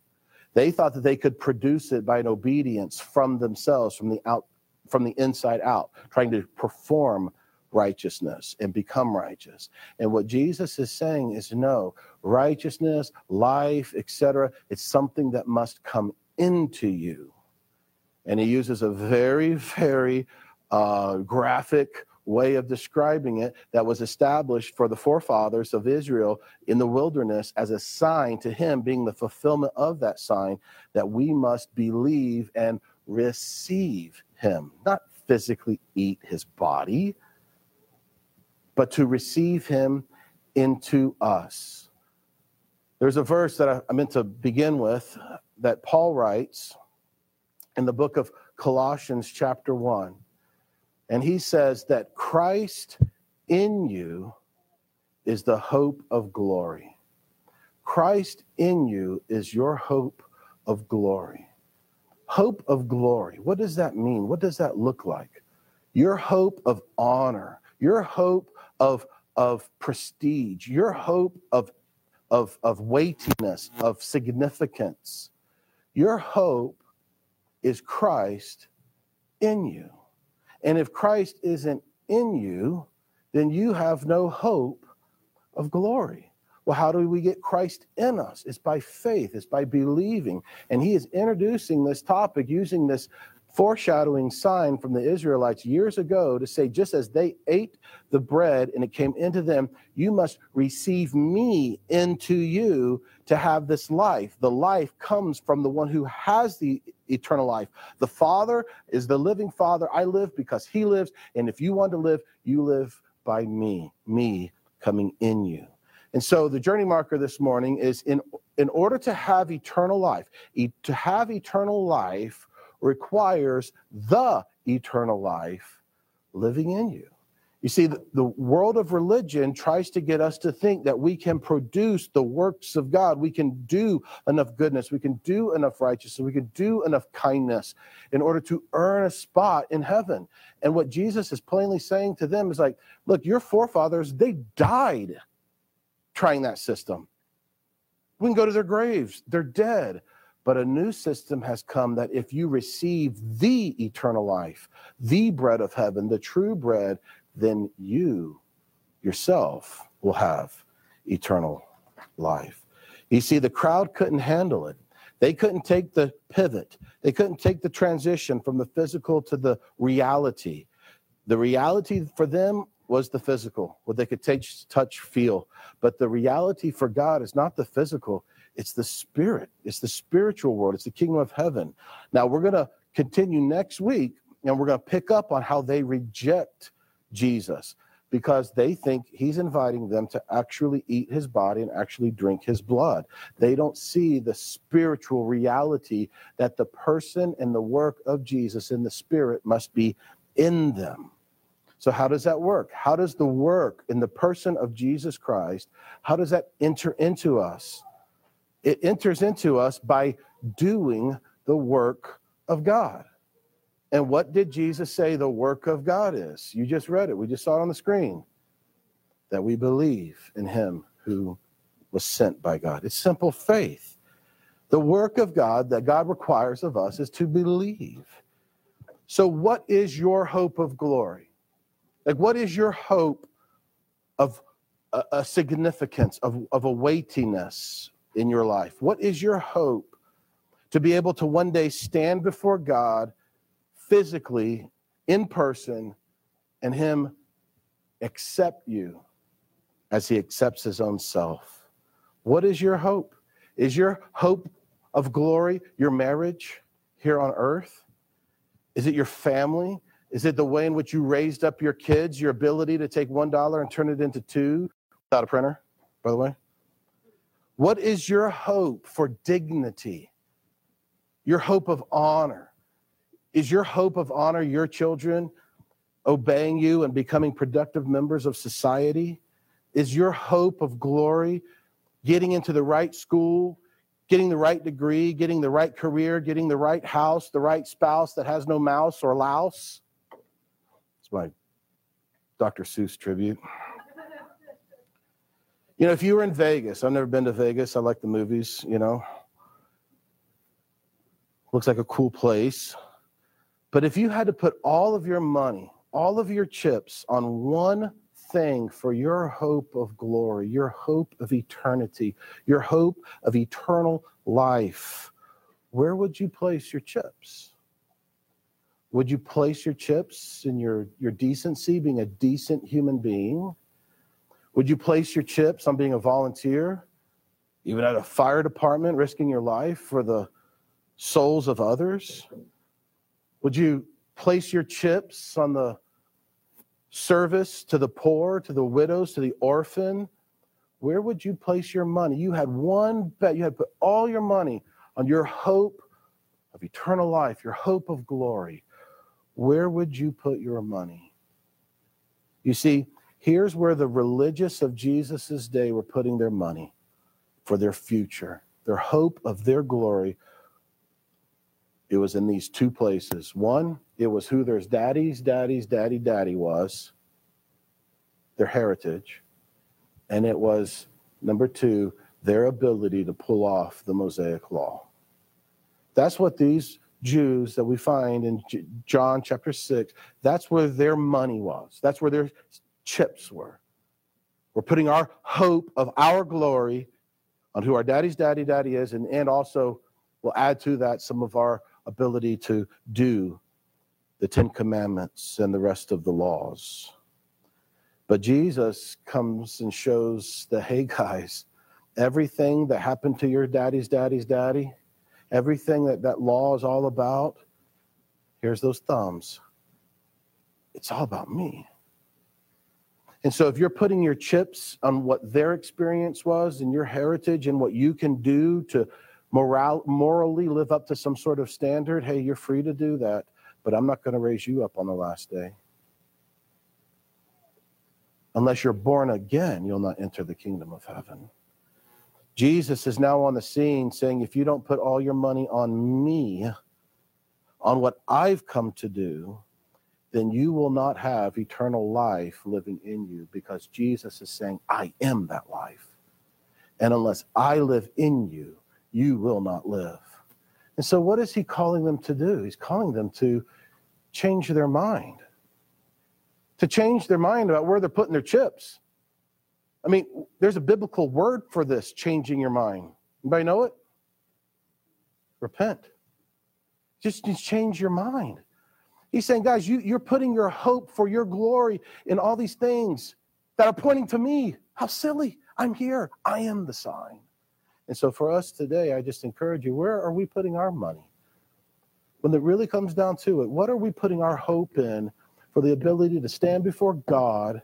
They thought that they could produce it by an obedience from themselves, from the out, from the inside out, trying to perform righteousness and become righteous. And what Jesus is saying is no, righteousness, life, etc., it's something that must come into you. And he uses a very, very uh, graphic way of describing it that was established for the forefathers of Israel in the wilderness as a sign to him being the fulfillment of that sign that we must believe and receive him, not physically eat his body, but to receive him into us. There's a verse that I meant to begin with that Paul writes in the book of Colossians, chapter 1. And he says that Christ in you is the hope of glory. Christ in you is your hope of glory. Hope of glory. What does that mean? What does that look like? Your hope of honor, your hope of, of prestige, your hope of, of, of weightiness, of significance. Your hope is Christ in you. And if Christ isn't in you, then you have no hope of glory. Well, how do we get Christ in us? It's by faith, it's by believing. And he is introducing this topic using this foreshadowing sign from the Israelites years ago to say, just as they ate the bread and it came into them, you must receive me into you to have this life. The life comes from the one who has the eternal life. The Father is the living Father. I live because he lives. And if you want to live, you live by me, me coming in you. And so the journey marker this morning is in in order to have eternal life, e- to have eternal life, requires the eternal life living in you. You see, the, the, world of religion tries to get us to think that we can produce the works of God. We can do enough goodness. We can do enough righteousness. We can do enough kindness in order to earn a spot in heaven. And what Jesus is plainly saying to them is like, look, your forefathers, they died trying that system. We can go to their graves, they're dead. But a new system has come that if you receive the eternal life, the bread of heaven, the true bread, then you yourself will have eternal life. You see, the crowd couldn't handle it. They couldn't take the pivot, they couldn't take the transition from the physical to the reality. The reality for them was the physical, what they could touch, feel. But the reality for God is not the physical, it's the spirit, it's the spiritual world, it's the kingdom of heaven. Now, we're going to continue next week and we're going to pick up on how they reject Jesus because they think he's inviting them to actually eat his body and actually drink his blood. They don't see the spiritual reality that the person and the work of Jesus in the spirit must be in them. So how does that work? How does the work in the person of Jesus Christ, how does that enter into us? It enters into us by doing the work of God. And what did Jesus say the work of God is? You just read it. We just saw it on the screen. That we believe in him who was sent by God. It's simple faith. The work of God that God requires of us is to believe. So, what is your hope of glory? Like, what is your hope of a, a significance, of, of a weightiness, in your life? What is your hope to be able to one day stand before God physically, in person, and Him accept you as He accepts His own self? What is your hope? Is your hope of glory your marriage here on earth? Is it your family? Is it the way in which you raised up your kids, your ability to take $1 and turn it into two without a printer, by the way? What is your hope for dignity? Your hope of honor? Is your hope of honor your children obeying you and becoming productive members of society? Is your hope of glory getting into the right school, getting the right degree, getting the right career, getting the right house, the right spouse that has no mouse or louse? It's my Dr. Seuss tribute. You know, if you were in Vegas, I've never been to Vegas. I like the movies, you know. Looks like a cool place. But if you had to put all of your money, all of your chips on one thing for your hope of glory, your hope of eternity, your hope of eternal life, where would you place your chips? Would you place your chips in your, your decency, being a decent human being? Would you place your chips on being a volunteer, even at a fire department, risking your life for the souls of others? Would you place your chips on the service to the poor, to the widows, to the orphan? Where would you place your money? You had one bet, you had put all your money on your hope of eternal life, your hope of glory. Where would you put your money? You see, Here's where the religious of Jesus' day were putting their money for their future, their hope of their glory. It was in these two places. One, it was who their daddy's daddy's daddy daddy was, their heritage. And it was, number two, their ability to pull off the Mosaic law. That's what these Jews that we find in John chapter 6, that's where their money was. That's where their chips were. We're putting our hope of our glory on who our daddy's daddy daddy is, and, and also we'll add to that some of our ability to do the Ten Commandments and the rest of the laws. But Jesus comes and shows the hey guys, everything that happened to your daddy's daddy's daddy, everything that that law is all about, here's those thumbs. It's all about me. And so, if you're putting your chips on what their experience was and your heritage and what you can do to moral, morally live up to some sort of standard, hey, you're free to do that, but I'm not going to raise you up on the last day. Unless you're born again, you'll not enter the kingdom of heaven. Jesus is now on the scene saying, if you don't put all your money on me, on what I've come to do, then you will not have eternal life living in you because Jesus is saying, I am that life. And unless I live in you, you will not live. And so, what is he calling them to do? He's calling them to change their mind, to change their mind about where they're putting their chips. I mean, there's a biblical word for this changing your mind. Anybody know it? Repent. Just, change your mind. He's saying, guys, you, you're putting your hope for your glory in all these things that are pointing to me. How silly. I'm here. I am the sign. And so for us today, I just encourage you where are we putting our money? When it really comes down to it, what are we putting our hope in for the ability to stand before God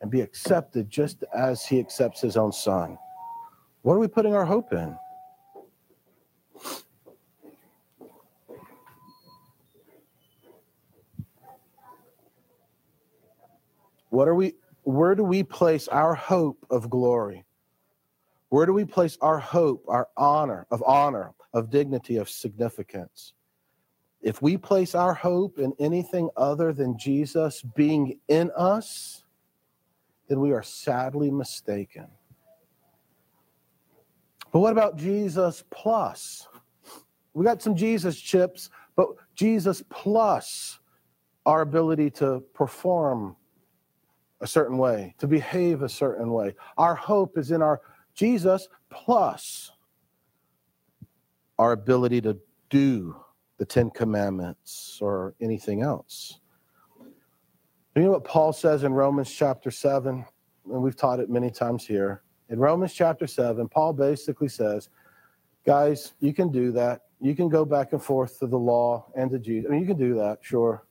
and be accepted just as He accepts His own Son? What are we putting our hope in? What are we where do we place our hope of glory? Where do we place our hope, our honor, of honor, of dignity, of significance? If we place our hope in anything other than Jesus being in us, then we are sadly mistaken. But what about Jesus plus? We got some Jesus chips, but Jesus plus our ability to perform a certain way, to behave a certain way. Our hope is in our Jesus plus our ability to do the Ten Commandments or anything else. You know what Paul says in Romans chapter 7? And we've taught it many times here. In Romans chapter 7, Paul basically says, guys, you can do that. You can go back and forth to the law and to Jesus. I mean, you can do that, sure.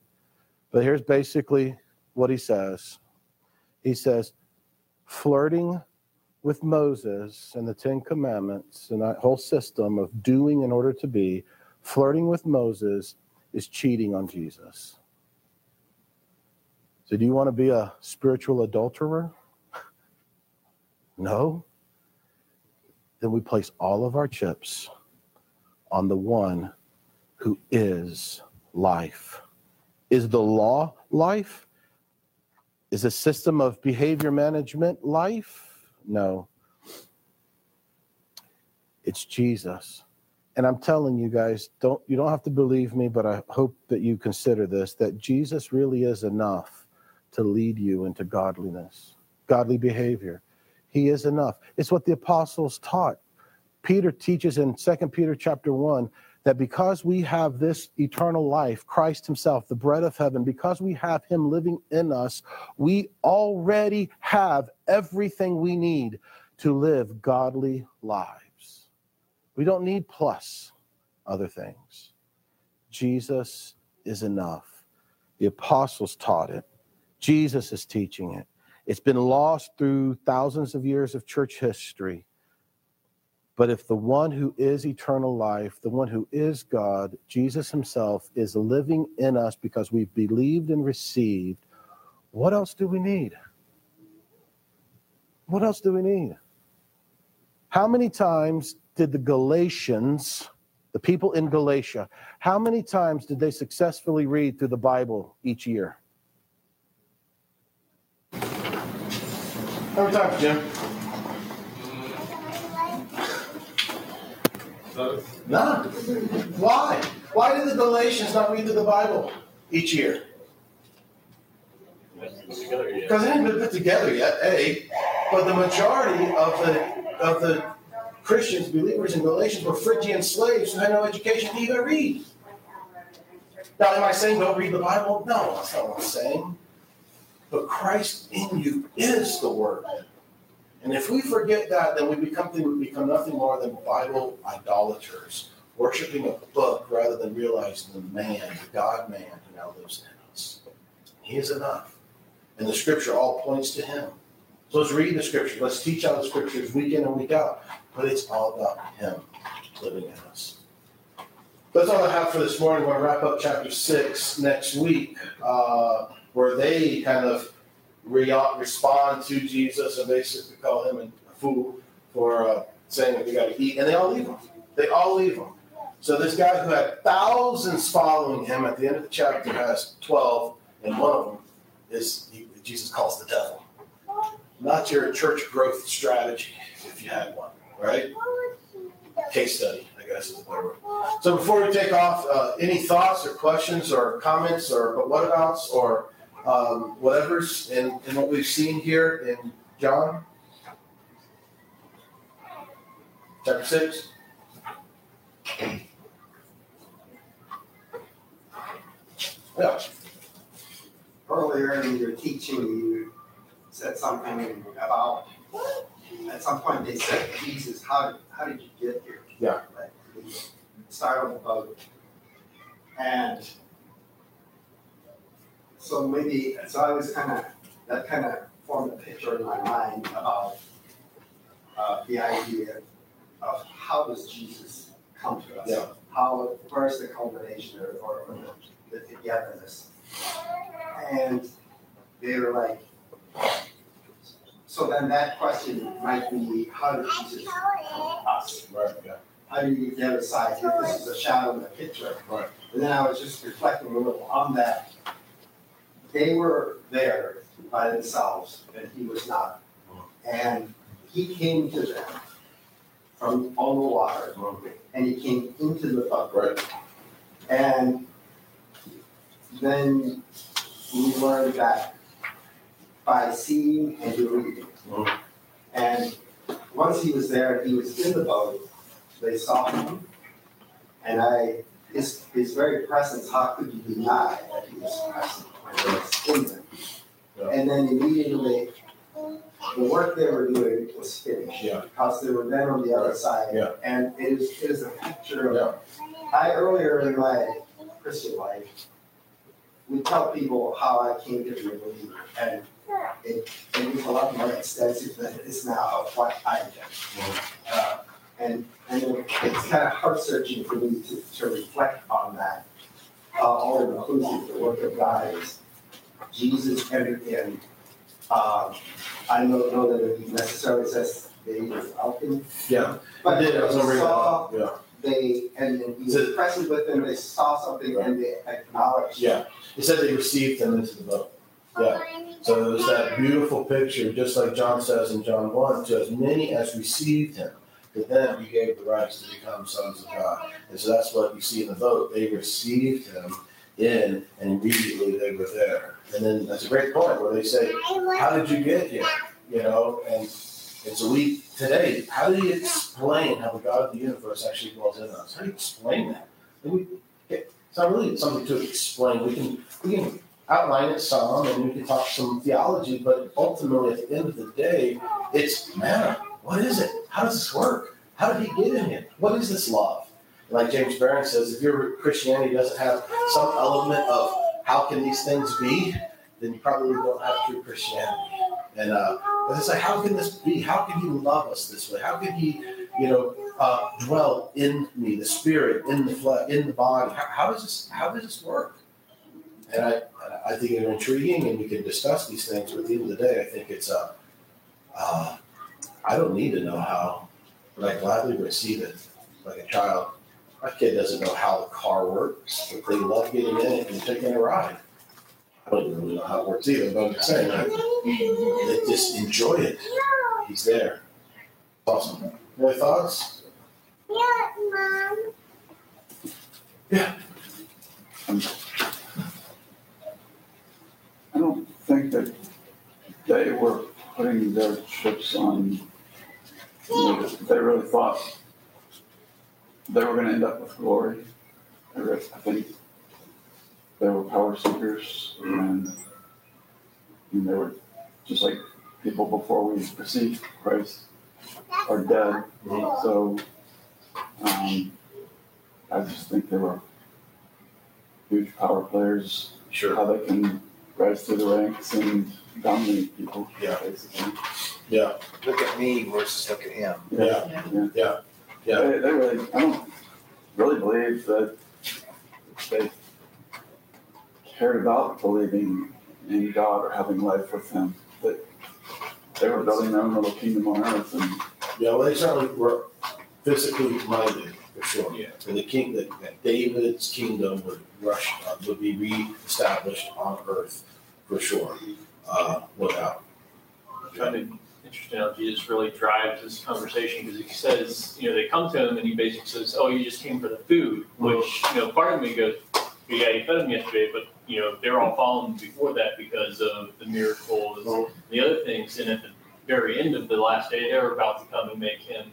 But here's basically what he says he says, flirting with Moses and the Ten Commandments and that whole system of doing in order to be, flirting with Moses is cheating on Jesus. So, do you want to be a spiritual adulterer? [LAUGHS] No? Then we place all of our chips on the one who is life. Is the law life? Is a system of behavior management life? No. It's Jesus. And I'm telling you guys, don't you don't have to believe me, but I hope that you consider this that Jesus really is enough to lead you into godliness, godly behavior. He is enough. It's what the apostles taught. Peter teaches in Second Peter chapter 1 that because we have this eternal life, Christ Himself, the bread of heaven, because we have Him living in us, we already have everything we need to live godly lives. We don't need plus other things. Jesus is enough. The apostles taught it, Jesus is teaching it. It's been lost through thousands of years of church history. But if the one who is eternal life, the one who is God, Jesus himself, is living in us because we've believed and received, what else do we need? What else do we need? How many times did the Galatians, the people in Galatia, how many times did they successfully read through the Bible each year? Many times, Jim? None. Why? Why did the Galatians not read through the Bible each year? Because they hadn't been put together yet, A. But the majority of the of the Christians, believers in Galatians, were Phrygian slaves who had no education to even read. Now, am I saying don't read the Bible? No, that's not what I'm saying. But Christ in you is the Word. And if we forget that, then we become we become nothing more than Bible idolaters, worshiping a book rather than realizing the man, the God man who now lives in us. He is enough. And the scripture all points to him. So let's read the scripture. Let's teach out the scriptures week in and week out. But it's all about him living in us. That's all I have for this morning. We're going to wrap up chapter 6 next week, uh, where they kind of re- respond to Jesus and basically call him a fool for uh, saying that we got to eat, and they all leave him. They all leave him. So this guy who had thousands following him at the end of the chapter has twelve, and one of them is he, Jesus calls the devil. Not your church growth strategy, if you had one, right? Case study, I guess is the word. So before we take off, uh, any thoughts or questions or comments or but what abouts or um, whatever's in, in what we've seen here in John chapter 6. Yeah. Earlier in your teaching, you said something about, at some point they said, Jesus, how, how did you get here? Yeah. Like, start on the boat. And so maybe, so I was kind of, that kind of formed a picture in my mind about uh, the idea of how does Jesus come to us? Yeah. How, where's the culmination or, or, the, the togetherness? And they were like, so then that question might be, how did Jesus come to us? Right, yeah. How do you get the other side? If this is a shadow in the picture. Right. And then I was just reflecting a little on that they were there by themselves and he was not. And he came to them from on the water and he came into the boat. Right. And then we learned that by seeing and believing. Mhm. And once he was there, he was in the boat, they saw him. And I, his, his very presence, how could you deny that he was present when he was in them? Yeah. And then immediately, the work they were doing was finished. Yeah. Because they were then on the other side. Yeah. And it is, it is a picture of. I earlier in my Christian life we tell people how I came to be a believer, and it, it was a lot more extensive than it is now of what I did. Uh, and and it's kind of heart searching for me to, to reflect on that. Uh, all inclusive, the work of God is Jesus entered in. Um, I don't know that it necessarily says they were falcon. Yeah. But I did. I was they over saw, Yeah. they, and then he So- was present with them, they saw something and they acknowledged. Yeah. It said they received him into the boat. Yeah. So there's that beautiful picture, just like John says in John 1, to as many as received him, to them he gave the rights to become sons of God. And so that's what you see in the boat. They received him in, and immediately they were there. And then that's a great point where they say, How did you get here? You know, and and so we today, how do you explain how the God of the universe actually dwells in us? How do you explain that? And we, it's not really something to explain. We can we can outline it some and we can talk some theology, but ultimately at the end of the day, it's man, what is it? How does this work? How did he get in here? What is this love? Like James Barron says, if your Christianity doesn't have some element of how can these things be, then you probably don't have true Christianity. And uh, it's like, how can this be? How can he love us this way? How can he, you know, uh, dwell in me, the spirit, in the flesh, in the body? How, how does this? How does this work? And I, I think it's intriguing, and we can discuss these things. But at the end of the day, I think it's a. Uh, I don't need to know how, but I gladly receive it like a child. My kid doesn't know how the car works, but they love getting in it and taking a ride. I don't even really know how it works either, but I'm just saying, I, they just enjoy it. He's there. Awesome. Any thoughts? Yeah, Mom. Yeah. I don't think that they were putting their chips on, you they really thought they were gonna end up with glory. I think they were power seekers and, and they were just like people before we received Christ are dead. So, um, I just think they were huge power players Sure. how they can rise through the ranks and dominate people. Yeah. Basically. Yeah. Look at me versus look at him. Yeah. Yeah. Yeah. Yeah. They, they really, I don't really believe that they cared about believing in God or having life with Him. That they were building their own little kingdom on earth, and Yeah, well, they certainly were physically minded for sure. Yeah. And the king, that, that David's kingdom would rush, uh, would be reestablished on earth for sure, uh, without. I find it interesting how Jesus really drives this conversation because he says, you know, they come to him and he basically says, "Oh, you just came for the food," which you know, part of me goes, "Yeah, he fed them yesterday, but you know, they're all following before that because of the miracles, and the other things, and at the very end of the last day, they're about to come and make him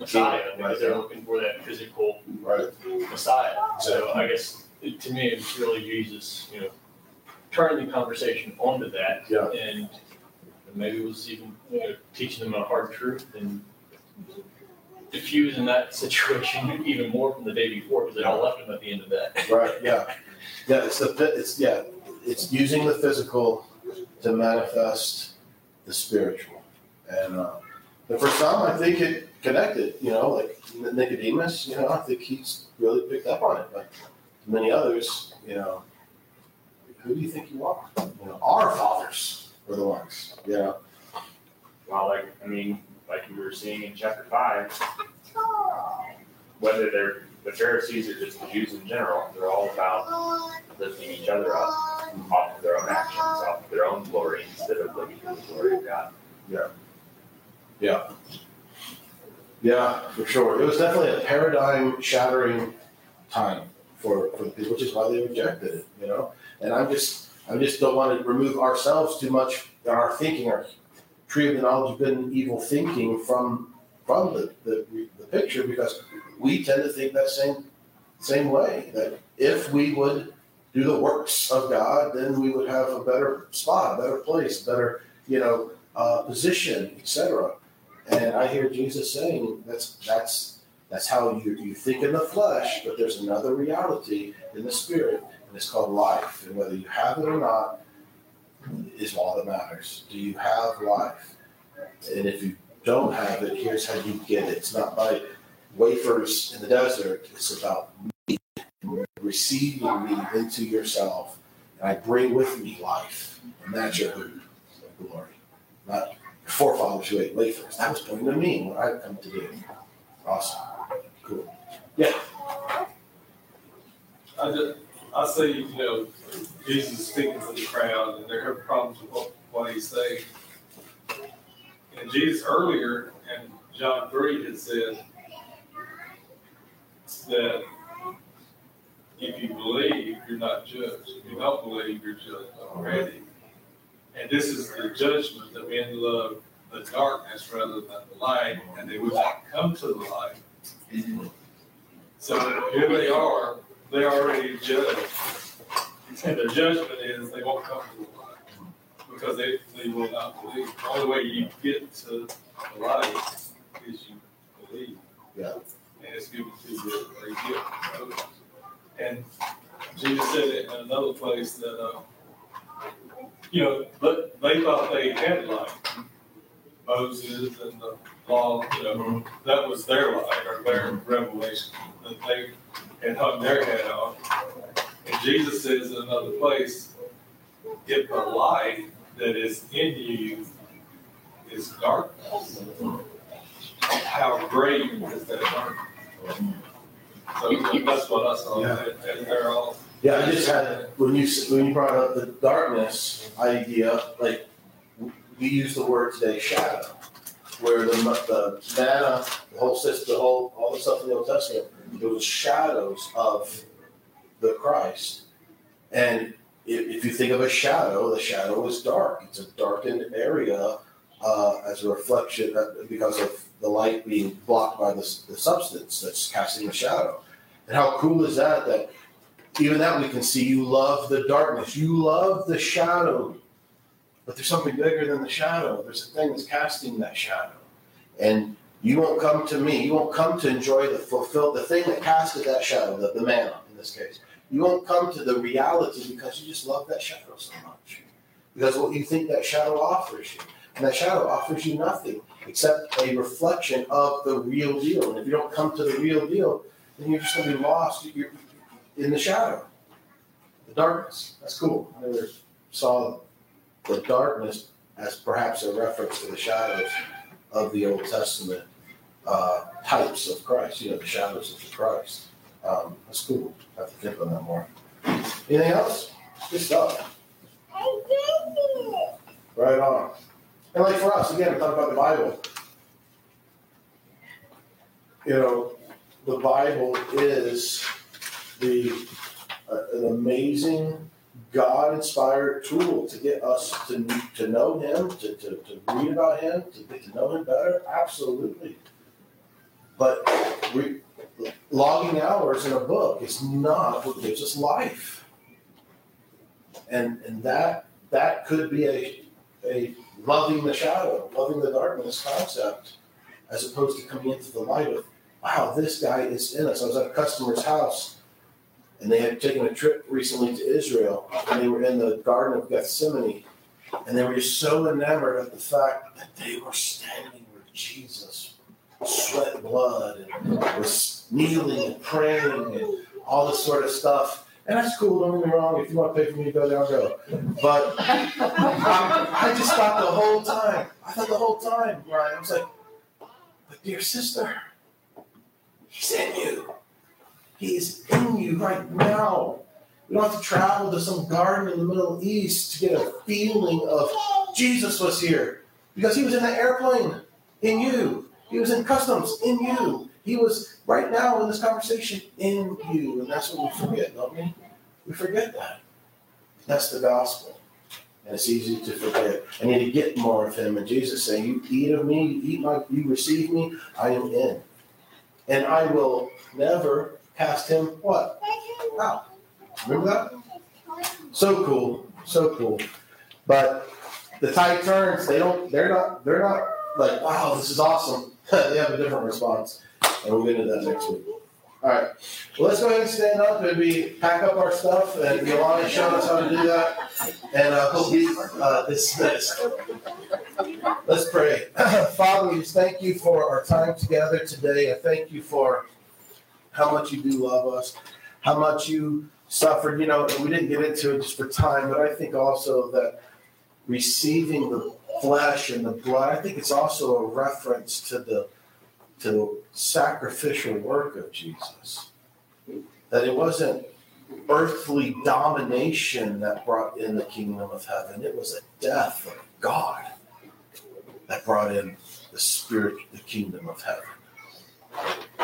Messiah because they're looking for that physical Right. Messiah. So I guess it, to me, it's really Jesus, you know, turning the conversation onto that. Yeah. And maybe it was even teaching them a hard truth and diffusing that [LAUGHS] situation even more from the day before because they all left him at the end of that. Right, yeah. Yeah, it's the, it's, yeah, it's using the physical to manifest the spiritual. And, uh, and for some, I think it connected, you know, like Nicodemus, you know, I think he's really picked up on it. But many others, you know, who do you think you are? You know, our fathers were the ones, you know. Well, like, I mean, like we were seeing in chapter five, whether they're the Pharisees or just the Jews in general, they're all about lifting each other up off of their own actions, off of their own glory instead of looking for the glory of God. Yeah, Yeah. Yeah, for sure. It was definitely a paradigm shattering time for, for the people, which is why they rejected it, you know? And I'm just, I just don't want to remove ourselves too much our thinking, our tree of the knowledge of good and evil thinking from from the, the, the picture because we tend to think that same same way that if we would do the works of God, then we would have a better spot, a better place, a better you know uh, position, etc. And I hear Jesus saying that's that's that's how you, you think in the flesh, but there's another reality in the spirit, and it's called life. And whether you have it or not, is all that matters. Do you have life? And if you don't have it, here's how you get it. It's not by wafers in the desert. It's about me receiving me into yourself. And I bring with me life. And that's your hood of glory. Not your forefathers who ate wafers. That was pointing to me, what I've come to do. Awesome. Cool. Yeah. I just, I see, you know, Jesus speaking to the crowd and they're having problems with what, what he's saying. And Jesus earlier in John three had said that if you believe, you're not judged. If you don't believe, you're judged already. And this is the judgment that men love the darkness rather than the light, and they would not come to the light. Mm-hmm. So here they are, they're already judged. And their judgment is they won't come to the light because they, they will not believe. The only way you get to the light is you believe. Yeah. And it's given to you a gift. And Jesus said it in another place that, uh, you know, but they thought they had light. Moses and the law, that was their light or their revelation that they had hung their head on. And Jesus says in another place, if the light that is in you is darkness, how great is that darkness? So that's what I saw, Yeah. that they're all. Yeah, I just had when you when you brought up the darkness idea, like we use the word today, shadow, where the the manna, the whole system, the whole all the stuff in the Old Testament, it was shadows of the Christ. And if, if you think of a shadow, the shadow is dark. It's a darkened area uh, as a reflection uh, because of the light being blocked by the, the substance that's casting the shadow. And how cool is that? That even that we can see you love the darkness, you love the shadow, but there's something bigger than the shadow. There's a thing that's casting that shadow, and you won't come to me. You won't come to enjoy the fulfill the thing that casted that shadow, the, the manna in this case. You won't come to the reality because you just love that shadow so much. Because what you think that shadow offers you, and that shadow offers you nothing except a reflection of the real deal. And if you don't come to the real deal, then you're just going to be lost. You're, in the shadow, the darkness. That's cool. I never saw the darkness as perhaps a reference to the shadows of the Old Testament uh, types of Christ. You know, the shadows of the Christ. Um, that's cool. I have to think on that more. Anything else? Good stuff. Right on. And like for us, again, talk about the Bible. You know, the Bible is the uh, an amazing God-inspired tool to get us to to know Him, to, to, to read about Him, to get to know Him better. Absolutely. But re- logging hours in a book is not what gives us life. And and that that could be a a loving the shadow, loving the darkness concept, as opposed to coming into the light of, wow, this guy is in us. I was at a customer's house and they had taken a trip recently to Israel, and they were in the Garden of Gethsemane, and they were just so enamored of the fact that they were standing where Jesus sweat blood and was kneeling and praying and all this sort of stuff. And that's cool, don't get me wrong. If you want to pay for me to go there, I'll go. But I, I just thought the whole time, I thought the whole time, Ryan, I was like, but dear sister, he's in you. He is in you right now. We don't have to travel to some garden in the Middle East to get a feeling of Jesus was here. Because he was in the airplane in you. He was in customs in you. He was right now in this conversation in you. And that's what we forget, don't we? We forget that. That's the gospel. And it's easy to forget. I need to get more of him. And Jesus saying, You eat of me, you eat my you receive me, I am in. And I will never cast him what? Out. Remember that? So cool. So cool. But the tide turns, they don't they're not they're not like, wow, this is awesome. [LAUGHS] they have a different response. And we'll get into that next week. All right. Well, let's go ahead and stand up and we pack up our stuff, and Yolanda showed us how to do that, and uh, we'll be uh, dismissed. Let's pray. [CLEARS THROAT] Father, we thank you for our time together today. I thank you for how much you do love us, how much you suffered. You know, we didn't get into it just for time, but I think also that receiving the flesh and the blood, I think it's also a reference to the to sacrificial work of Jesus. That it wasn't earthly domination that brought in the kingdom of heaven, it was a death of God that brought in the spirit, the kingdom of heaven.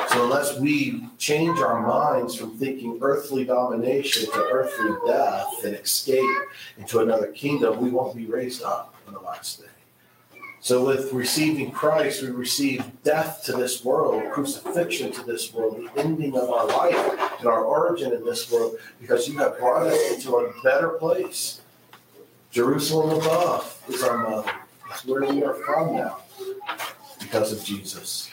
So unless we change our minds from thinking earthly domination to earthly death and escape into another kingdom, we won't be raised up in the last day. So with receiving Christ, we receive death to this world, crucifixion to this world, the ending of our life and our origin in this world, because you have brought us into a better place. Jerusalem above is our mother. It's where we are from now because of Jesus.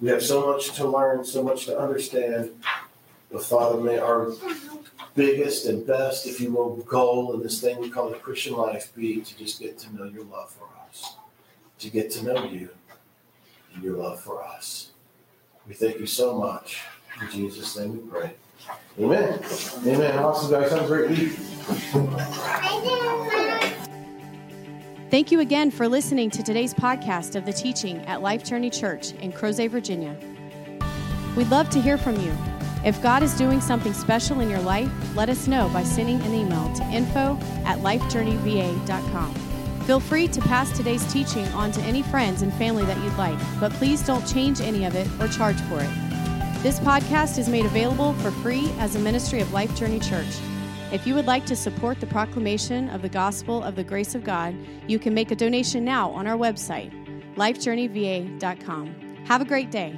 We have so much to learn, so much to understand. But Father, may our biggest and best, if you will, goal in this thing we call the Christian life be to just get to know your love for us, to get to know you and your love for us. We thank you so much. In Jesus' name we pray. Amen. Amen. Awesome, guys. Have a great week. Thank you again for listening to today's podcast of the teaching at Life Journey Church in Crozet, Virginia. We'd love to hear from you. If God is doing something special in your life, let us know by sending an email to info at lifejourneyva.com. Feel free to pass today's teaching on to any friends and family that you'd like, but please don't change any of it or charge for it. This podcast is made available for free as a ministry of Life Journey Church. If you would like to support the proclamation of the gospel of the grace of God, you can make a donation now on our website, lifejourneyva.com. Have a great day.